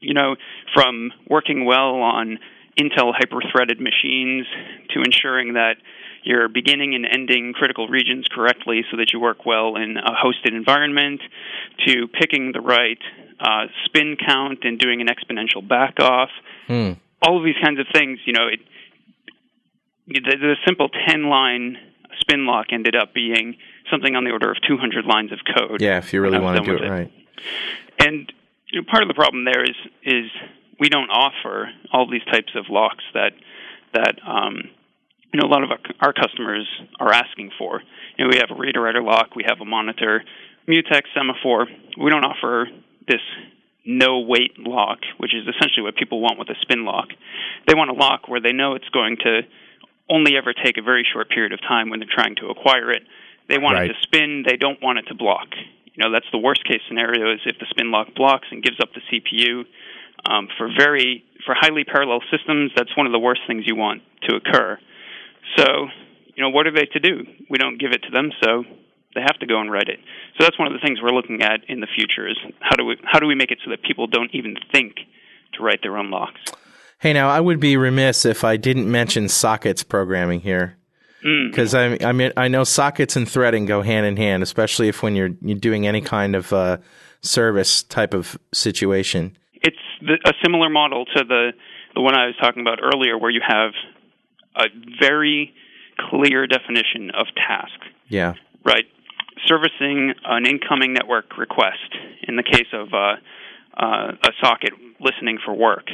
you know, from working well on Intel hyper-threaded machines to ensuring that you're beginning and ending critical regions correctly so that you work well in a hosted environment, to picking the right uh, spin count and doing an exponential backoff. Hmm. All of these kinds of things, you know, it, the, the simple 10 line spin lock ended up being something on the order of 200 lines of code. Yeah, if you really when I was want to do it with right. And you know, part of the problem there is is we don't offer all these types of locks that that um, you know a lot of our, our customers are asking for. You know, we have a reader writer lock, we have a monitor, mutex semaphore. We don't offer this no wait lock, which is essentially what people want with a spin lock. They want a lock where they know it's going to only ever take a very short period of time when they're trying to acquire it. They want Right. it to spin, they don't want it to block. You know, that's the worst case scenario is if the spin lock blocks and gives up the CPU. Um, for very for highly parallel systems, that's one of the worst things you want to occur. So, you know, what are they to do? We don't give it to them, so they have to go and write it. So that's one of the things we're looking at in the future is how do we how do we make it so that people don't even think to write their own locks? Hey, now I would be remiss if I didn't mention sockets programming here, Mm. because I, I mean I know sockets and threading go hand in hand, especially if when you're you're doing any kind of uh, service type of situation. It's the, a similar model to the the one I was talking about earlier, where you have a very clear definition of task. Yeah, right? Servicing an incoming network request in the case of uh, uh, a socket listening for work.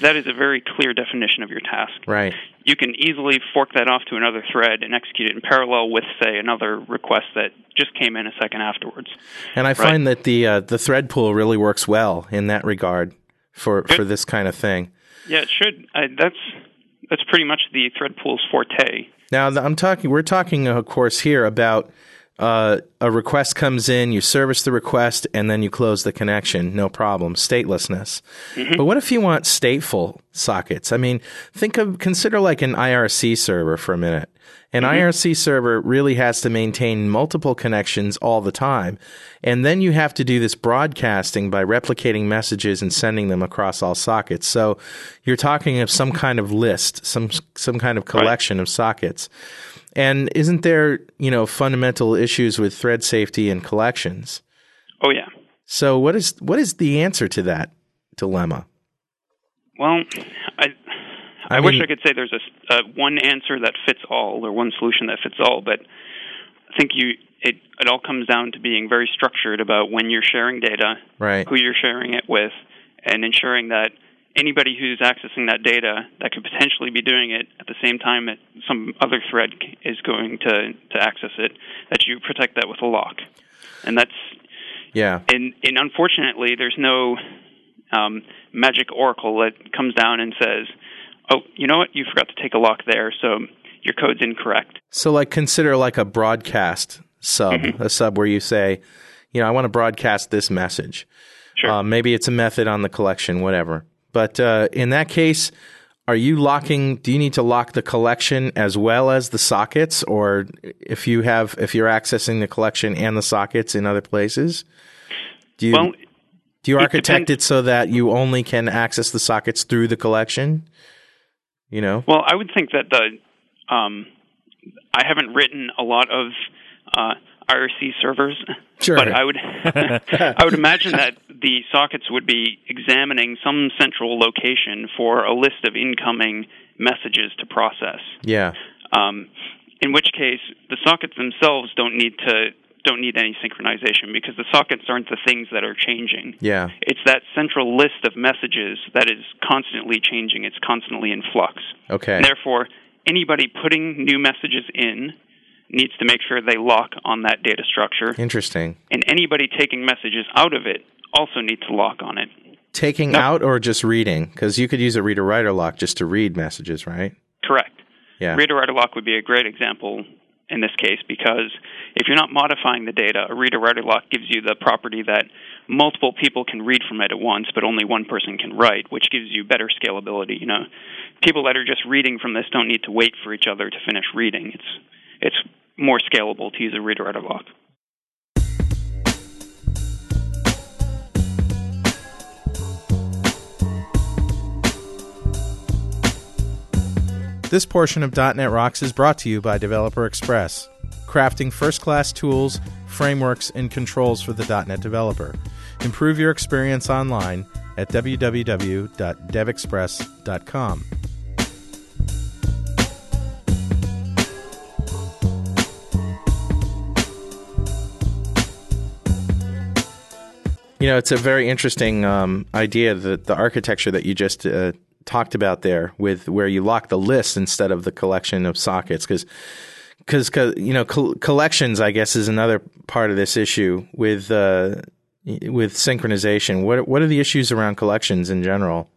That is a very clear definition of your task. right. You can easily fork that off to another thread and execute it in parallel with, say, another request that just came in a second afterwards. And I find that the uh, the thread pool really works well in that regard for for this kind of thing. Yeah, it should. I, that's that's pretty much the thread pool's forte. Now I'm talking. We're talking, of course, here about uh, a request comes in, you service the request, and then you close the connection. No problem. Statelessness. But what if you want stateful sockets? I mean, think of consider like an IRC server for a minute. An mm-hmm. IRC server really has to maintain multiple connections all the time. And then you have to do this broadcasting by replicating messages and sending them across all sockets. So you're talking of some kind of list, some some kind of collection of sockets. And isn't there, you know, fundamental issues with thread safety and collections? Oh yeah. So what is what is the answer to that dilemma? Well, I I, I wish I could say there's a, a one answer that fits all or one solution that fits all, but I think you it it all comes down to being very structured about when you're sharing data, Right. who you're sharing it with, and ensuring that anybody who's accessing that data that could potentially be doing it at the same time that some other thread is going to to access it, that you protect that with a lock, and that's Yeah. and and unfortunately, there's no um, magic oracle that comes down and says, "Oh, you know what? You forgot to take a lock there, so your code's incorrect." So like consider like a broadcast sub, a sub where you say, you know, I want to broadcast this message. Sure. Uh, maybe it's a method on the collection, whatever. But uh, in that case, are you locking? Do you need to lock the collection as well as the sockets, or if you have if you're accessing the collection and the sockets in other places? Do you well, do you it architect it so that you only can access the sockets through the collection? You know, well, I would think that the um, I haven't written a lot of uh, IRC servers, Sure. but I would I would imagine that the sockets would be examining some central location for a list of incoming messages to process. yeah, um, in which case the sockets themselves don't need to don't need any synchronization because the sockets aren't the things that are changing. yeah, It's that central list of messages that is constantly changing. It's constantly in flux. okay, And therefore, anybody putting new messages in needs to make sure they lock on that data structure, interesting. and anybody taking messages out of it also needs to lock on it. Taking out or just reading? Because you could use a reader writer lock just to read messages, right? Correct. Yeah. Reader writer lock would be a great example in this case because if you're not modifying the data, a reader writer lock gives you the property that multiple people can read from it at once, but only one person can write, which gives you better scalability. You know, people that are just reading from this don't need to wait for each other to finish reading. It's it's more scalable to use a reader writer lock. This portion of .NET Rocks is brought to you by Developer Express, crafting first-class tools, frameworks, and controls for the .NET developer. Improve your experience online at www.devexpress.com. You know, it's a very interesting um, idea that the architecture that you just uh, talked about there, with where you lock the list instead of the collection of sockets, because because you know col- collections, I guess, is another part of this issue with uh, with synchronization. What what are the issues around collections in general?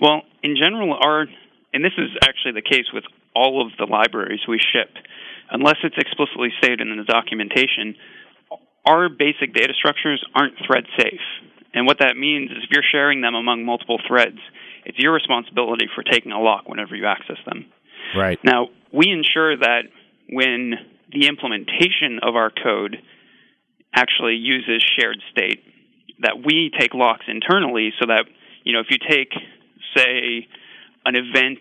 Well, in general, our and this is actually the case with all of the libraries we ship, unless it's explicitly stated in the documentation our basic data structures aren't thread safe. And what that means is if you're sharing them among multiple threads, it's your responsibility for taking a lock whenever you access them. Right. Now, we ensure that when the implementation of our code actually uses shared state, that we take locks internally so that, you know, if you take, say, an event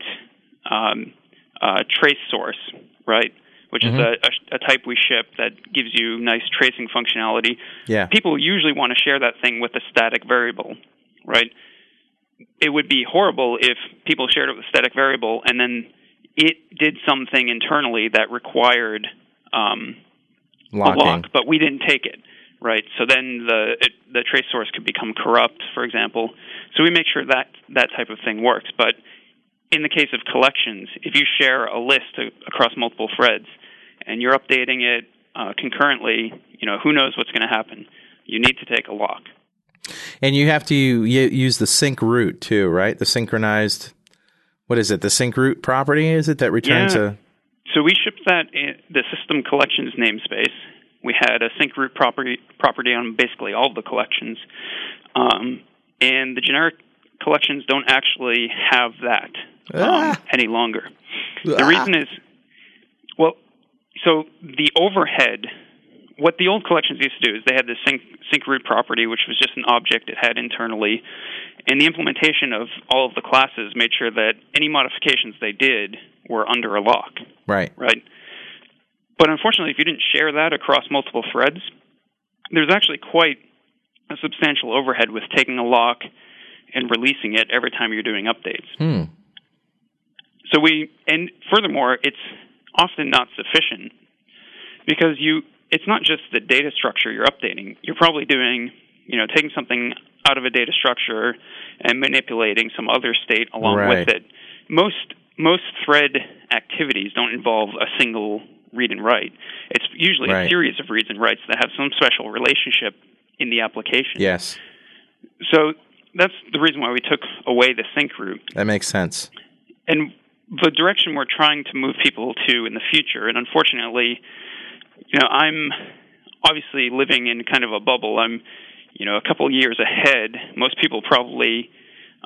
um, uh, trace source, right? which mm-hmm. is a, a, a, type we ship that gives you nice tracing functionality. Yeah. People usually want to share that thing with a static variable, right? It would be horrible if people shared it with a static variable and then it did something internally that required um, a lock, but we didn't take it, right? So then the it, the trace source could become corrupt, for example. So we make sure that that type of thing works, but in the case of collections, if you share a list across multiple threads and you're updating it uh, concurrently, you know who knows what's going to happen. You need to take a lock. And you have to use the sync root too, right? The synchronized. What is it? The sync root property is it that returns yeah. a? So we shipped that in the system collections namespace. We had a sync root property property on basically all the collections, um, and the generic collections don't actually have that um, ah. any longer. Ah. The reason is, well, so the overhead, what the old collections used to do is they had this sync, sync root property, which was just an object it had internally, and the implementation of all of the classes made sure that any modifications they did were under a lock. Right. Right. But unfortunately, if you didn't share that across multiple threads, there's actually quite a substantial overhead with taking a lock and releasing it every time you're doing updates. Hmm. So we, and furthermore, it's often not sufficient because you, it's not just the data structure you're updating. You're probably doing, you know, taking something out of a data structure and manipulating some other state along right. with it. Most most thread activities don't involve a single read and write. It's usually right. a series of reads and writes that have some special relationship in the application. Yes. So that's the reason why we took away the sync root. That makes sense. And the direction we're trying to move people to in the future, and unfortunately, you know, I'm obviously living in kind of a bubble. I'm, you know, a couple years ahead. Most people probably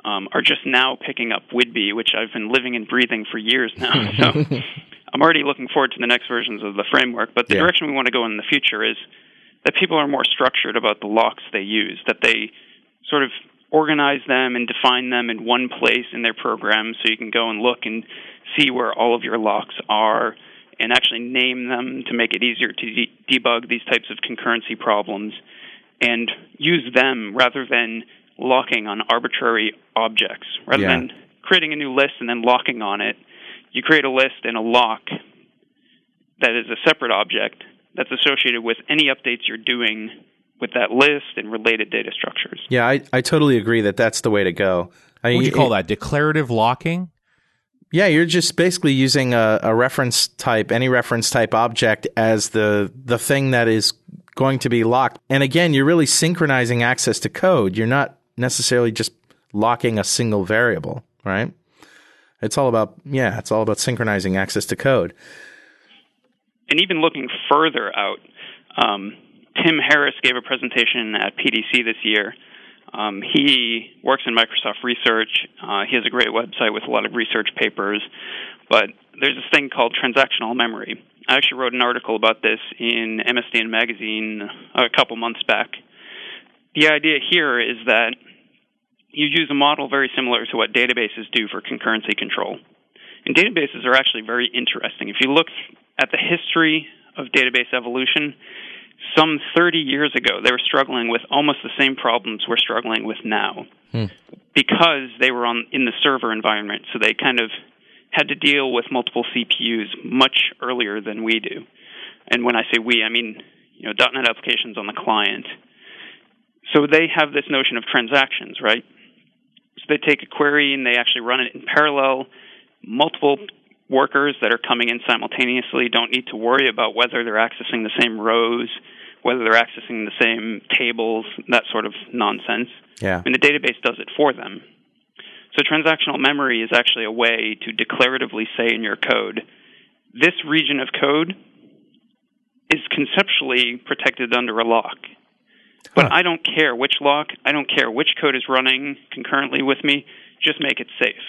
um, are just now picking up Whidbey, which I've been living and breathing for years now. so I'm already looking forward to the next versions of the framework. But the yeah. direction we want to go in the future is that people are more structured about the locks they use, that they sort of organize them and define them in one place in their program so you can go and look and see where all of your locks are and actually name them to make it easier to de- debug these types of concurrency problems and use them rather than locking on arbitrary objects. Rather yeah. than creating a new list and then locking on it, you create a list and a lock that is a separate object that's associated with any updates you're doing with that list and related data structures. Yeah, I, I totally agree that that's the way to go. What would you call that? Declarative locking? Yeah, you're just basically using a, a, reference type, any reference type object as the the thing that is going to be locked. And again, you're really synchronizing access to code. You're not necessarily just locking a single variable, right? It's all about yeah, it's all about synchronizing access to code. and even looking further out, um, Tim Harris gave a presentation at PDC this year. Um, he works in Microsoft Research. Uh, he has a great website with a lot of research papers. But there's this thing called transactional memory. I actually wrote an article about this in MSDN Magazine a couple months back. The idea here is that you use a model very similar to what databases do for concurrency control. And databases are actually very interesting. If you look at the history of database evolution, some 30 years ago, they were struggling with almost the same problems we're struggling with now hmm. because they were on in the server environment. So they kind of had to deal with multiple CPUs much earlier than we do. And when I say we, I mean you know .NET applications on the client. So they have this notion of transactions, right? So they take a query and they actually run it in parallel. Multiple workers that are coming in simultaneously don't need to worry about whether they're accessing the same rows, whether they're accessing the same tables, that sort of nonsense. Yeah. And the database does it for them. So transactional memory is actually a way to declaratively say in your code, this region of code is conceptually protected under a lock. But Huh. I don't care which lock, I don't care which code is running concurrently with me, just make it safe.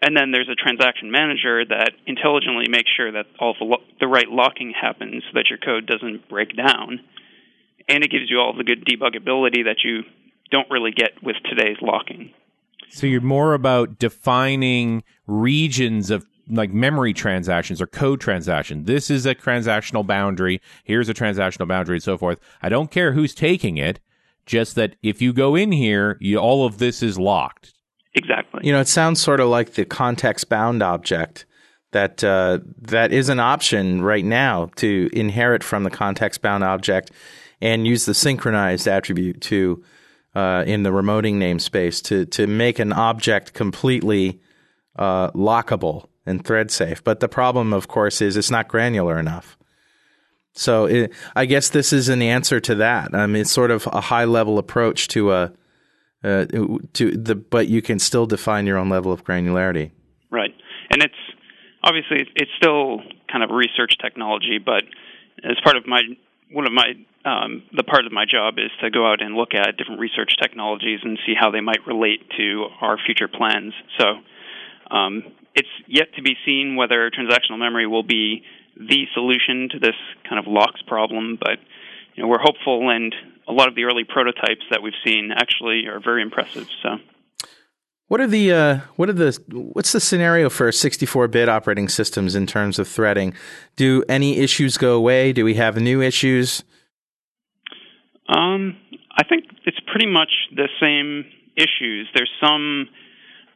And then there's a transaction manager that intelligently makes sure that all the, lo- the right locking happens so that your code doesn't break down. And it gives you all the good debuggability that you don't really get with today's locking. So you're more about defining regions of like memory transactions or code transactions. This is a transactional boundary. Here's a transactional boundary and so forth. I don't care who's taking it. Just that if you go in here, you, all of this is locked. Exactly. You know, it sounds sort of like the context bound object that uh, that is an option right now to inherit from the context bound object and use the synchronized attribute to uh, in the remoting namespace to to make an object completely uh, lockable and thread safe. But the problem, of course, is it's not granular enough. So it, I guess this is an answer to that. I mean, it's sort of a high level approach to a uh, to the, but you can still define your own level of granularity. Right. And it's obviously it's still kind of research technology, but as part of my one of my um, the part of my job is to go out and look at different research technologies and see how they might relate to our future plans. So um, it's yet to be seen whether transactional memory will be the solution to this kind of locks problem, but you know, we're hopeful, and a lot of the early prototypes that we've seen actually are very impressive. So. What are the uh, what are the what's the scenario for 64-bit operating systems in terms of threading? Do any issues go away? Do we have new issues? Um, I think it's pretty much the same issues. There's some,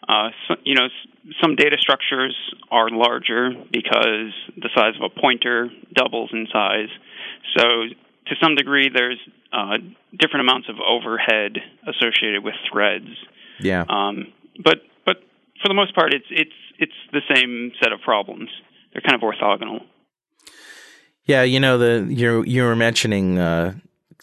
uh, so, you know, s- some data structures are larger because the size of a pointer doubles in size. So to some degree, there's uh, different amounts of overhead associated with threads. Yeah. Um, but but for the most part, it's it's it's the same set of problems. They're kind of orthogonal. Yeah, you know the you you were mentioning uh,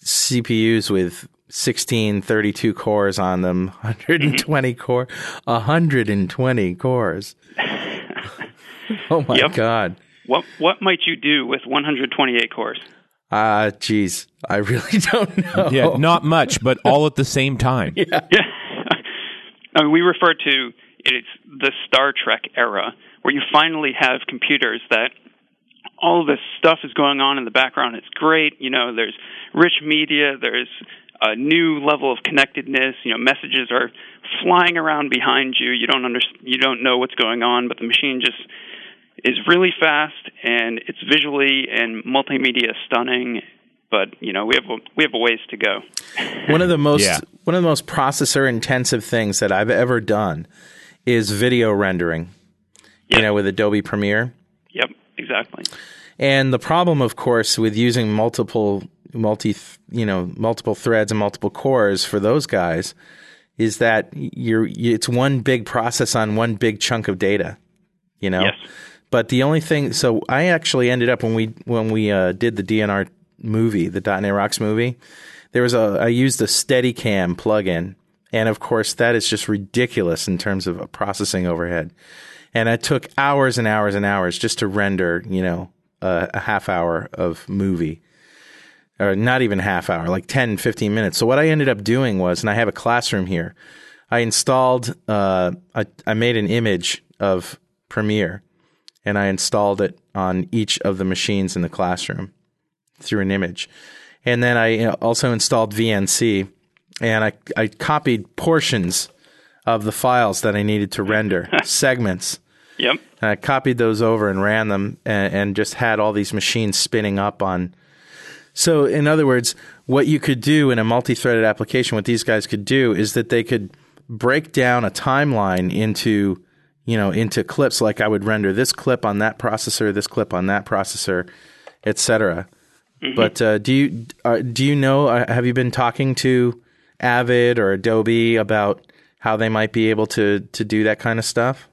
CPUs with 16 32 cores on them, 120 core 120 cores. oh my Yep. god. What what might you do with 128 cores? Ah, geez, I really don't know. Yeah, not much, but all at the same time. Yeah. I mean, we refer to it's the Star Trek era, where you finally have computers that all this stuff is going on in the background. It's great. You know, there's rich media. There's a new level of connectedness. You know, messages are flying around behind you. You don't under, you don't know what's going on, but the machine just is really fast and it's visually and multimedia stunning. But you know, we have a, we have a ways to go. One of the most Yeah. one of the most processor intensive things that I've ever done is video rendering. You know, with Adobe Premiere. Yep, exactly. And the problem, of course, with using multiple multi you know multiple threads and multiple cores for those guys is that you're it's one big process on one big chunk of data. You know. Yes. But the only thing, so I actually ended up when we when we uh, did the DNR movie, the .NET Rocks movie. There was a I used a Steadicam plugin, and of course that is just ridiculous in terms of a processing overhead. And it took hours and hours and hours just to render, you know, a, a half hour of movie or not even half hour, like 10, 15 minutes. So what I ended up doing was, and I have a classroom here, I installed, uh, I, I made an image of Premiere and I installed it on each of the machines in the classroom through an image. And then I uh, also installed VNC and I, I copied portions of the files that I needed to render, segments. Yep. And I copied those over and ran them and, and just had all these machines spinning up on. So, in other words, what you could do in a multi threaded application, what these guys could do is that they could break down a timeline into you know into clips like i would render this clip on that processor this clip on that processor etc but uh, do you uh, do you know uh, have you been talking to avid or adobe about how they might be able to to do that kind of stuff?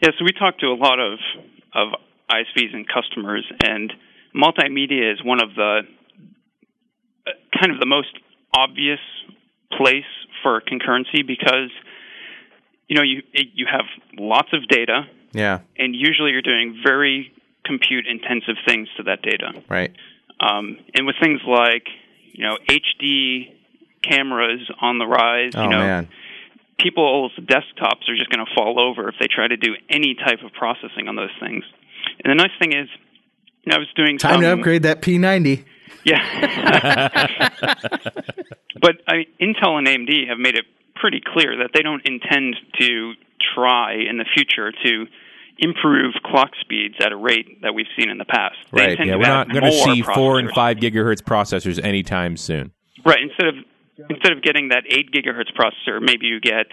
Yeah, so we talk to a lot of of ISVs and customers, and multimedia is one of the uh, kind of the most obvious place for concurrency because you know you you have lots of data, yeah. And usually you're doing very compute intensive things to that data. right. Um, and with things like you know HD cameras on the rise, oh you know man. people's desktops are just going to fall over if they try to do any type of processing on those things. And the nice thing is, you know, I was doing time some, to upgrade that p90 Yeah. but I mean, Intel and AMD have made it pretty clear that they don't intend to try in the future to improve clock speeds at a rate that we've seen in the past. They Right, Yeah, we're not going to see four and five gigahertz processors anytime soon. Right. Instead of instead of getting that eight gigahertz processor, maybe you get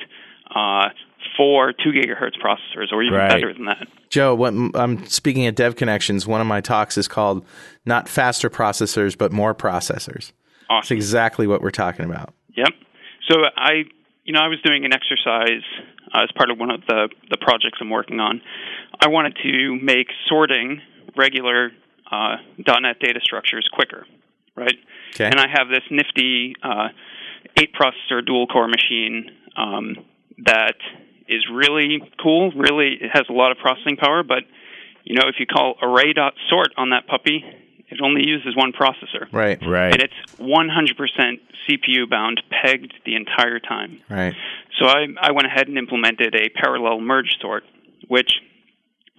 uh, four two gigahertz processors, or even Right. better than that. Joe, what I'm speaking at Dev Connections. One of my talks is called "Not Faster Processors, but More Processors." That's Awesome. exactly what we're talking about. Yep. So I, you know, I was doing an exercise uh, as part of one of the the projects I'm working on. I wanted to make sorting regular uh, .NET data structures quicker, right? Okay. And I have this nifty uh, eight processor dual core machine um, that is really cool. Really, it has a lot of processing power. But you know, if you call array.sort on that puppy, it only uses one processor Right. Right. and it's 100% CPU bound, pegged the entire time. Right. So I, I went ahead and implemented a parallel merge sort, which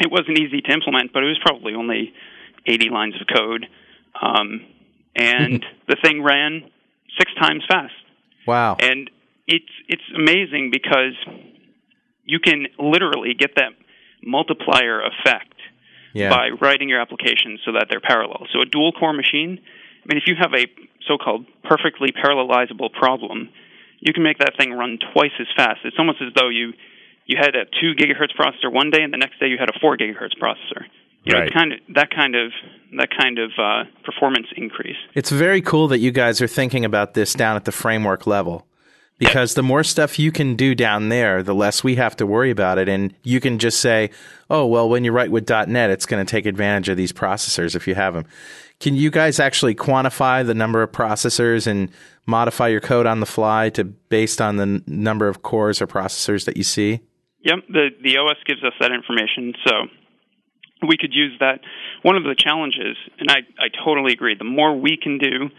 it wasn't easy to implement, but it was probably only 80 lines of code, um, and the thing ran six times fast. Wow. And it's it's amazing because you can literally get that multiplier effect Yeah. by writing your applications so that they're parallel. So a dual core machine, I mean, if you have a so-called perfectly parallelizable problem, you can make that thing run twice as fast. It's almost as though you you had a two gigahertz processor one day, and the next day you had a four gigahertz processor. You know, Right. kind of that kind of that kind of uh, performance increase. It's very cool that you guys are thinking about this down at the framework level. Because the more stuff you can do down there, the less we have to worry about it. And you can just say, oh, well, when you write with .NET, it's going to take advantage of these processors if you have them. Can you guys actually quantify the number of processors and modify your code on the fly to based on the n- number of cores or processors that you see? Yep, the the OS gives us that information, so we could use that. One of the challenges, and I I totally agree. The more we can do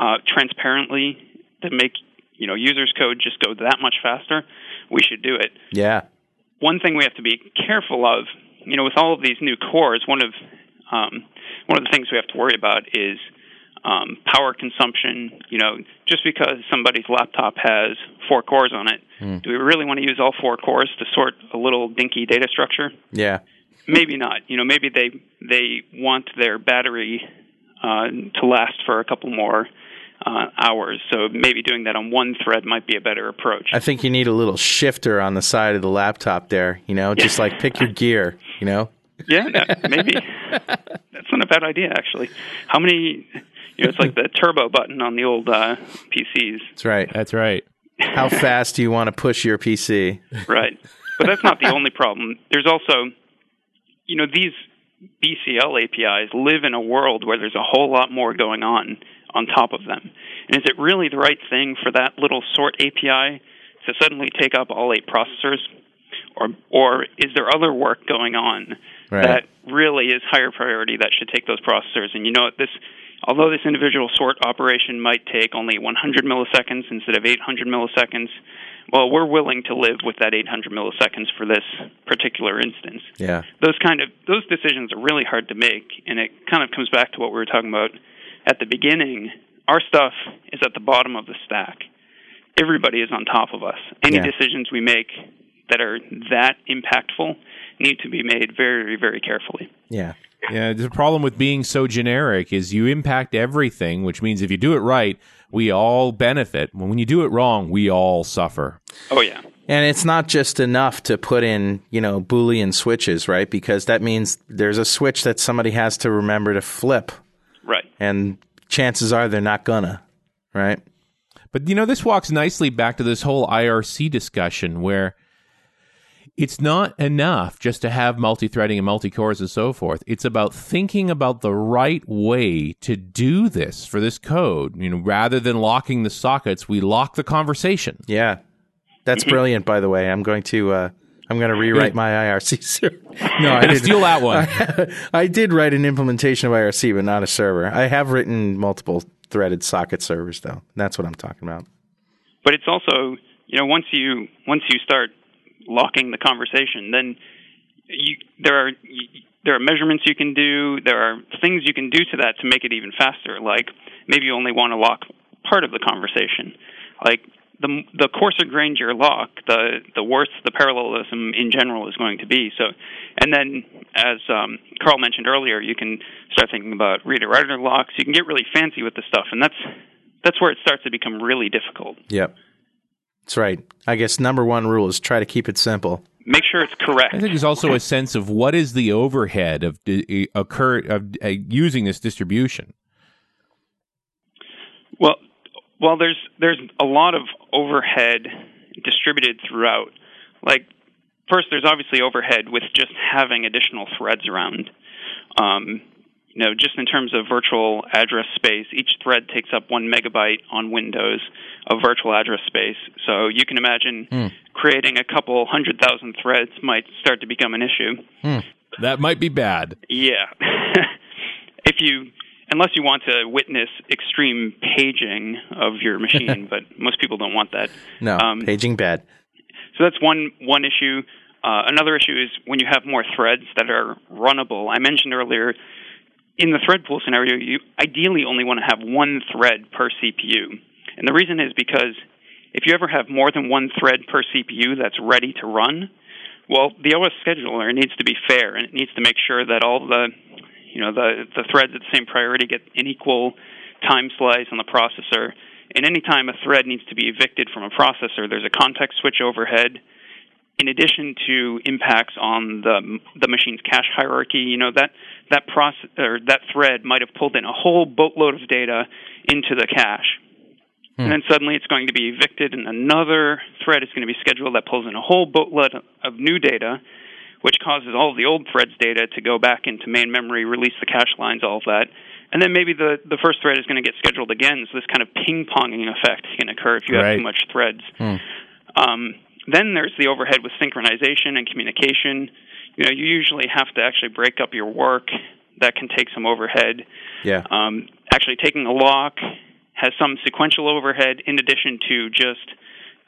uh, transparently to make you know users' code just go that much faster, we should do it. Yeah. One thing we have to be careful of, you know, with all of these new cores, one of um, one of the things we have to worry about is um, power consumption. You know, just because somebody's laptop has four cores on it, do we really want to use all four cores to sort a little dinky data structure? Yeah. Maybe not. You know, maybe they they want their battery uh, to last for a couple more uh, hours. So maybe doing that on one thread might be a better approach. I think you need a little shifter on the side of the laptop there, you know, just like pick your gear, you know? Yeah, that- maybe that's not a bad idea actually. How many? You know, it's like the turbo button on the old uh, PCs, That's right. That's right. How fast do you want to push your PC? right? But that's not the only problem. There's also, you know, these BCL APIs live in a world where there's a whole lot more going on on top of them. And is it really the right thing for that little sort API to suddenly take up all eight processors? Or or is there other work going on Right. that really is higher priority that should take those processors? And you know what this although this individual sort operation might take only 100 milliseconds instead of 800 milliseconds, well, we're willing to live with that 800 milliseconds for this particular instance. Yeah. Those kind of those decisions are really hard to make, and it kind of comes back to what we were talking about at the beginning. Our stuff is at the bottom of the stack. Everybody is on top of us. Any Yeah. decisions we make that are that impactful need to be made very, very carefully. Yeah. Yeah, the problem with being so generic is you impact everything, which means if you do it right, we all benefit. When you do it wrong, we all suffer. Oh yeah. And it's not just enough to put in, you know, Boolean switches, right? Because that means there's a switch that somebody has to remember to flip. Right. And chances are they're not gonna, right? But you know, this walks nicely back to this whole IRC discussion where it's not enough just to have multi-threading and multi-cores and so forth. It's about thinking about the right way to do this for this code. You know, rather than locking the sockets, we lock the conversation. Yeah. That's brilliant, by the way. I'm going to uh, I'm going to rewrite my IRC server. No, I didn't. Steal that one. I did write an implementation of IRC, but not a server. I have written multiple threaded socket servers, though. That's what I'm talking about. But it's also, you know, once you once you start locking the conversation, then you there are you, there are measurements you can do. There are things you can do to that to make it even faster. Like maybe you only want to lock part of the conversation. Like the the coarser grained your lock, the the worse the parallelism in general is going to be. So, and then as um, Carl mentioned earlier, you can start thinking about reader writer locks. You can get really fancy with the stuff, and that's that's where it starts to become really difficult. Yep. That's right. I guess number one rule is try to keep it simple. Make sure it's correct. I think there's also a sense of what is the overhead of di- occur of uh, using this distribution. Well, well, there's there's a lot of overhead distributed throughout. Like, first, there's obviously overhead with just having additional threads around. Um, you know, just in terms of virtual address space, each thread takes up one megabyte on Windows of virtual address space. So you can imagine creating a couple hundred thousand threads might start to become an issue. That might be bad. Yeah. if you unless you want to witness extreme paging of your machine, but most people don't want that. No, Um, paging bad. So that's one one issue. Uh, another issue is when you have more threads that are runnable. I mentioned earlier in the thread pool scenario, you ideally only want to have one thread per CPU. And the reason is because if you ever have more than one thread per CPU that's ready to run, well, the OS scheduler needs to be fair and it needs to make sure that all the you know the the threads at the same priority get an equal time slice on the processor. And anytime a thread needs to be evicted from a processor, there's a context switch overhead. In addition to impacts on the the machine's cache hierarchy, you know that that process or that thread might have pulled in a whole boatload of data into the cache, hmm. and then suddenly it's going to be evicted, and another thread is going to be scheduled that pulls in a whole boatload of new data, which causes all of the old thread's data to go back into main memory, release the cache lines, all of that. And then maybe the, the first thread is going to get scheduled again, so this kind of ping ponging effect can occur if you have too much threads. Um, then there's the overhead with synchronization and communication. You know, you usually have to actually break up your work. That can take some overhead. Yeah. Um, actually, taking a lock has some sequential overhead in addition to just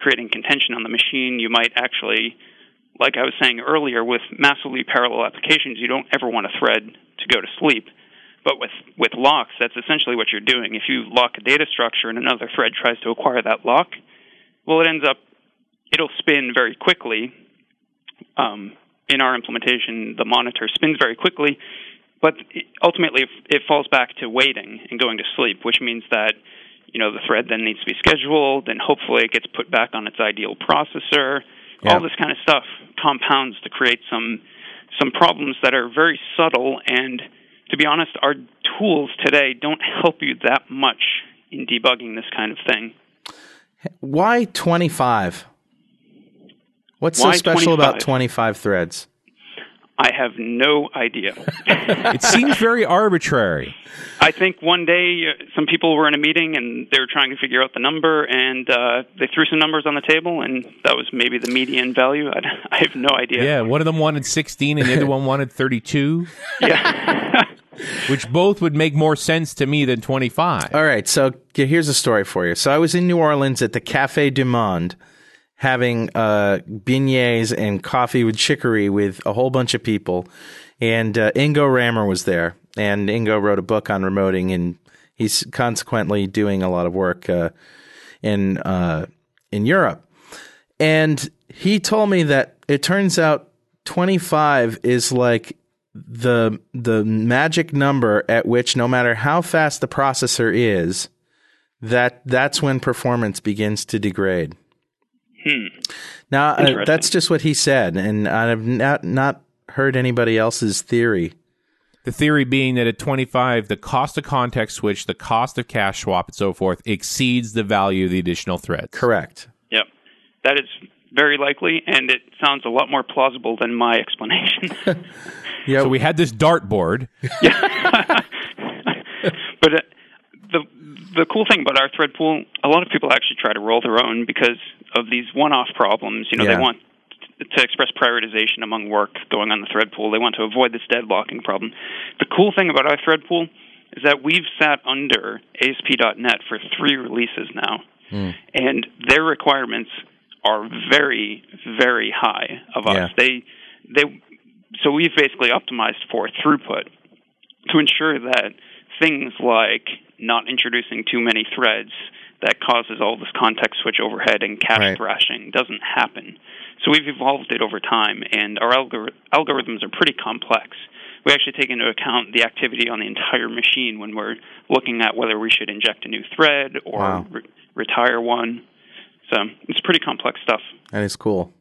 creating contention on the machine. You might actually, like I was saying earlier, with massively parallel applications, you don't ever want a thread to go to sleep. But with, with locks, that's essentially what you're doing. If you lock a data structure and another thread tries to acquire that lock, well, it ends up, it'll spin very quickly. Um, in our implementation, the monitor spins very quickly, but ultimately it- falls back to waiting and going to sleep, which means that you know the thread then needs to be scheduled, and hopefully it gets put back on its ideal processor. Yeah. All this kind of stuff compounds to create some some problems that are very subtle, and to be honest, our tools today don't help you that much in debugging this kind of thing. Why 25? What's Why so special about 25? 25 threads? I have no idea. It seems very arbitrary. I think one day uh, some people were in a meeting and they were trying to figure out the number, and uh, they threw some numbers on the table, and that was maybe the median value. I, I have no idea. Yeah, one of them wanted 16 and the other one wanted 32, Yeah. which both would make more sense to me than 25. All right, so here's a story for you. So I was in New Orleans at the Cafe du Monde having uh, beignets and coffee with chicory with a whole bunch of people. And uh, Ingo Rammer was there. And Ingo wrote a book on remoting, and he's consequently doing a lot of work uh, in, uh, in Europe. And he told me that it turns out 25 is like the the magic number at which no matter how fast the processor is that that's when performance begins to degrade now uh, that's just what he said and i've not not heard anybody else's theory The theory being that at 25, the cost of context switch, the cost of cache swap, and so forth exceeds the value of the additional threads. correct Yep. That is very likely, and it sounds a lot more plausible than my explanation. yeah So we had this dartboard. the cool thing about our thread pool, a lot of people actually try to roll their own because of these one-off problems. You know, Yeah. they want to express prioritization among work going on the thread pool. They want to avoid this deadlocking problem. The cool thing about our thread pool is that we've sat under ASP.NET for three releases now, hmm. and their requirements are very, very high of us. Yeah. They they so we've basically optimized for throughput to ensure that things like not introducing too many threads that causes all this context switch overhead and cache Right. thrashing doesn't happen. So we've evolved it over time, and our algor- algorithms are pretty complex. We actually take into account the activity on the entire machine when we're looking at whether we should inject a new thread or Wow. re- retire one. So it's pretty complex stuff. that is cool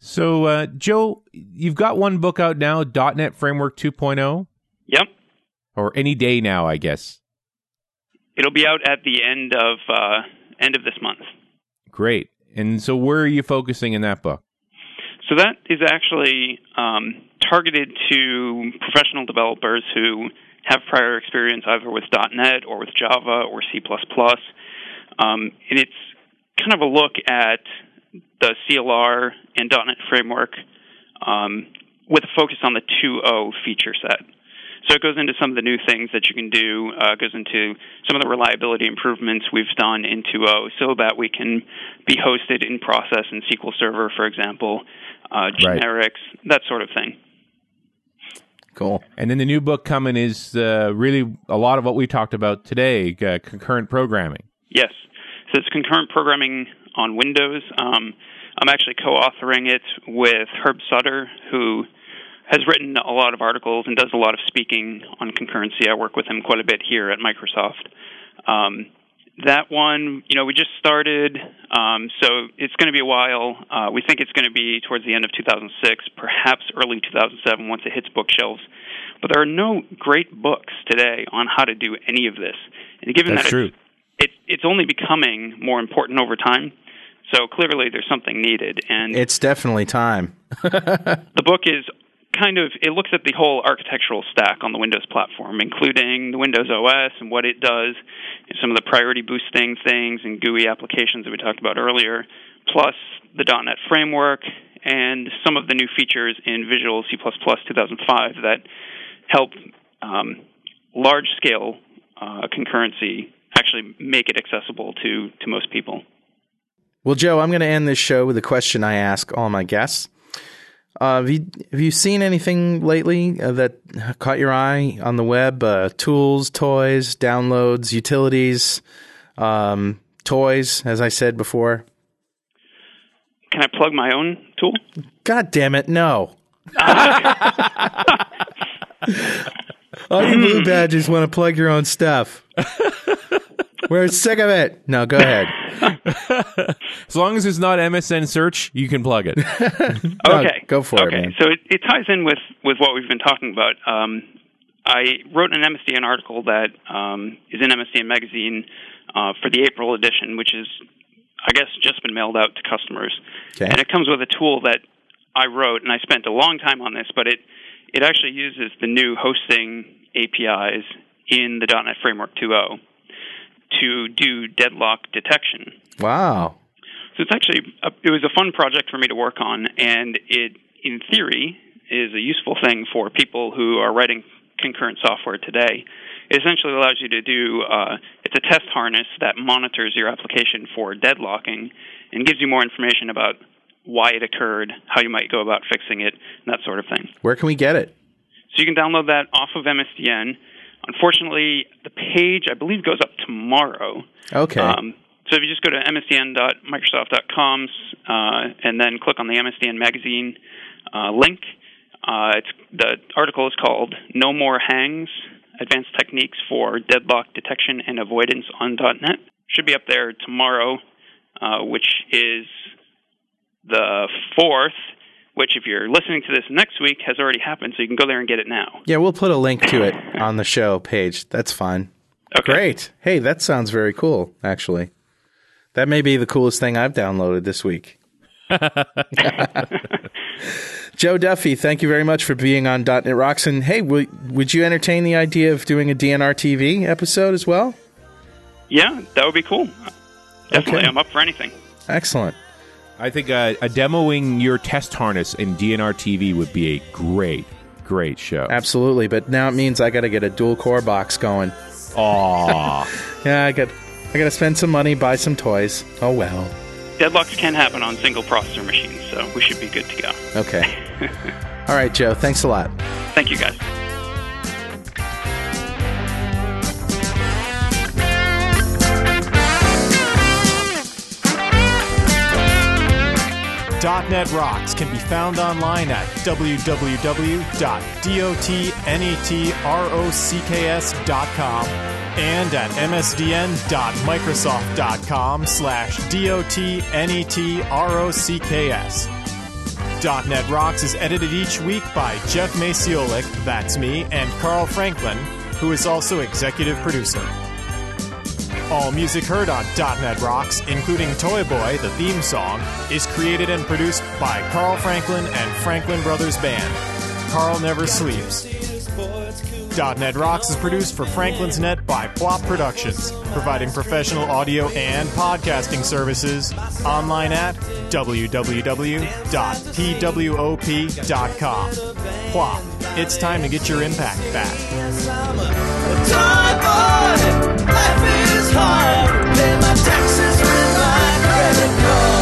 So, uh, Joe, you've got one book out now, .NET Framework 2.0, Yep. Or any day now, I guess. It'll be out at the end of uh, end of this month. Great. And so, where are you focusing in that book? So that is actually um, targeted to professional developers who have prior experience either with .NET or with Java or C++. Um, and it's kind of a look at the CLR and .NET framework um, with a focus on the 2.0 feature set. So it goes into some of the new things that you can do. Uh, goes into some of the reliability improvements we've done in 2.0, so that we can be hosted in process in SQL Server, for example, uh, Right. generics, that sort of thing. cool And then the new book coming is uh, really a lot of what we talked about today uh, concurrent programming. Yes. So it's concurrent programming on Windows. Um, I'm actually co-authoring it with Herb Sutter, who has written a lot of articles and does a lot of speaking on concurrency. I work with him quite a bit here at Microsoft. Um, that one, you know, we just started, um, so it's going to be a while. Uh, we think it's going to be towards the end of 2006, perhaps early 2007 once it hits bookshelves. But there are no great books today on how to do any of this. And given That's that true. it's it, it's only becoming more important over time. So clearly, there's something needed, and it's definitely time the book is kind of it looks at the whole architectural stack on the Windows platform, including the Windows OS and what it does, some of the priority boosting things and GUI applications that we talked about earlier, plus the .NET framework and some of the new features in Visual C++ 2005 that help um, large scale uh, concurrency actually make it accessible to to most people. Well, Joe, I'm going to end this show with a question I ask all my guests. Uh, have, you, have you seen anything lately uh, that caught your eye on the web? Uh, tools, toys, downloads, utilities, um, toys, as I said before? Can I plug my own tool? God damn it, no. All you blue badges want to plug your own stuff. We're sick of it. No, go ahead. As long as it's not MSN search, you can plug it. No, Okay, go for it, okay. So it, it ties in with with what we've been talking about. Um, I wrote an MSDN article that um, is in MSDN magazine uh, for the April edition, which is, I guess, just been mailed out to customers, Okay. and it comes with a tool that I wrote, and I spent a long time on this, but it it actually uses the new hosting APIs in the .NET Framework 2.0 to do deadlock detection. Wow. So it's actually a, it was a fun project for me to work on, and it, in theory, is a useful thing for people who are writing concurrent software today. It essentially allows you to do uh, it's a test harness that monitors your application for deadlocking and gives you more information about why it occurred, how you might go about fixing it, and that sort of thing. Where can we get it? So you can download that off of MSDN. Unfortunately, the page I believe goes up tomorrow. Okay. Um, so if you just go to msdn.microsoft.com uh, and then click on the MSDN magazine uh, link, uh, it's, the article is called "No More Hangs: Advanced Techniques for Deadlock Detection and Avoidance on .NET." Should be up there tomorrow, uh, which is the fourth. Which, if you're listening to this next week, has already happened, so you can go there and get it now. yeah, we'll put a link to it on the show page. That's fine. Okay. Great. Hey, that sounds very cool, actually. That may be the coolest thing I've downloaded this week. Joe Duffy, thank you very much for being on .NET Rocks. And hey, w- would you entertain the idea of doing a DNR TV episode as well? Yeah, that would be cool. Definitely, Okay. I'm up for anything. Excellent. I think uh, a demoing your test harness in DNR TV would be a great, great show. Absolutely. But now it means I got to get a dual core box going. Aw. Yeah, I got I got to spend some money, buy some toys. Oh well. Deadlocks can happen on single processor machines, so we should be good to go. Okay. All right, Joe. Thanks a lot. Thank you, guys. .NET Rocks can be found online at www.dotnetrocks.com and at msdn.microsoft.com slash dotnetrocks. .NET Rocks is edited each week by Jeff Maciolik, that's me, and Carl Franklin, who is also executive producer. All music heard on .NET Rocks, including Toy Boy, the theme song, is created and produced by Carl Franklin and Franklin Brothers Band. Carl never sleeps. .NET Rocks is produced for Franklin's Net by PWOP Productions, providing professional audio and podcasting services online at www.pwop.com. PWOP, it's time to get your impact back hard. Pay my taxes with my credit card.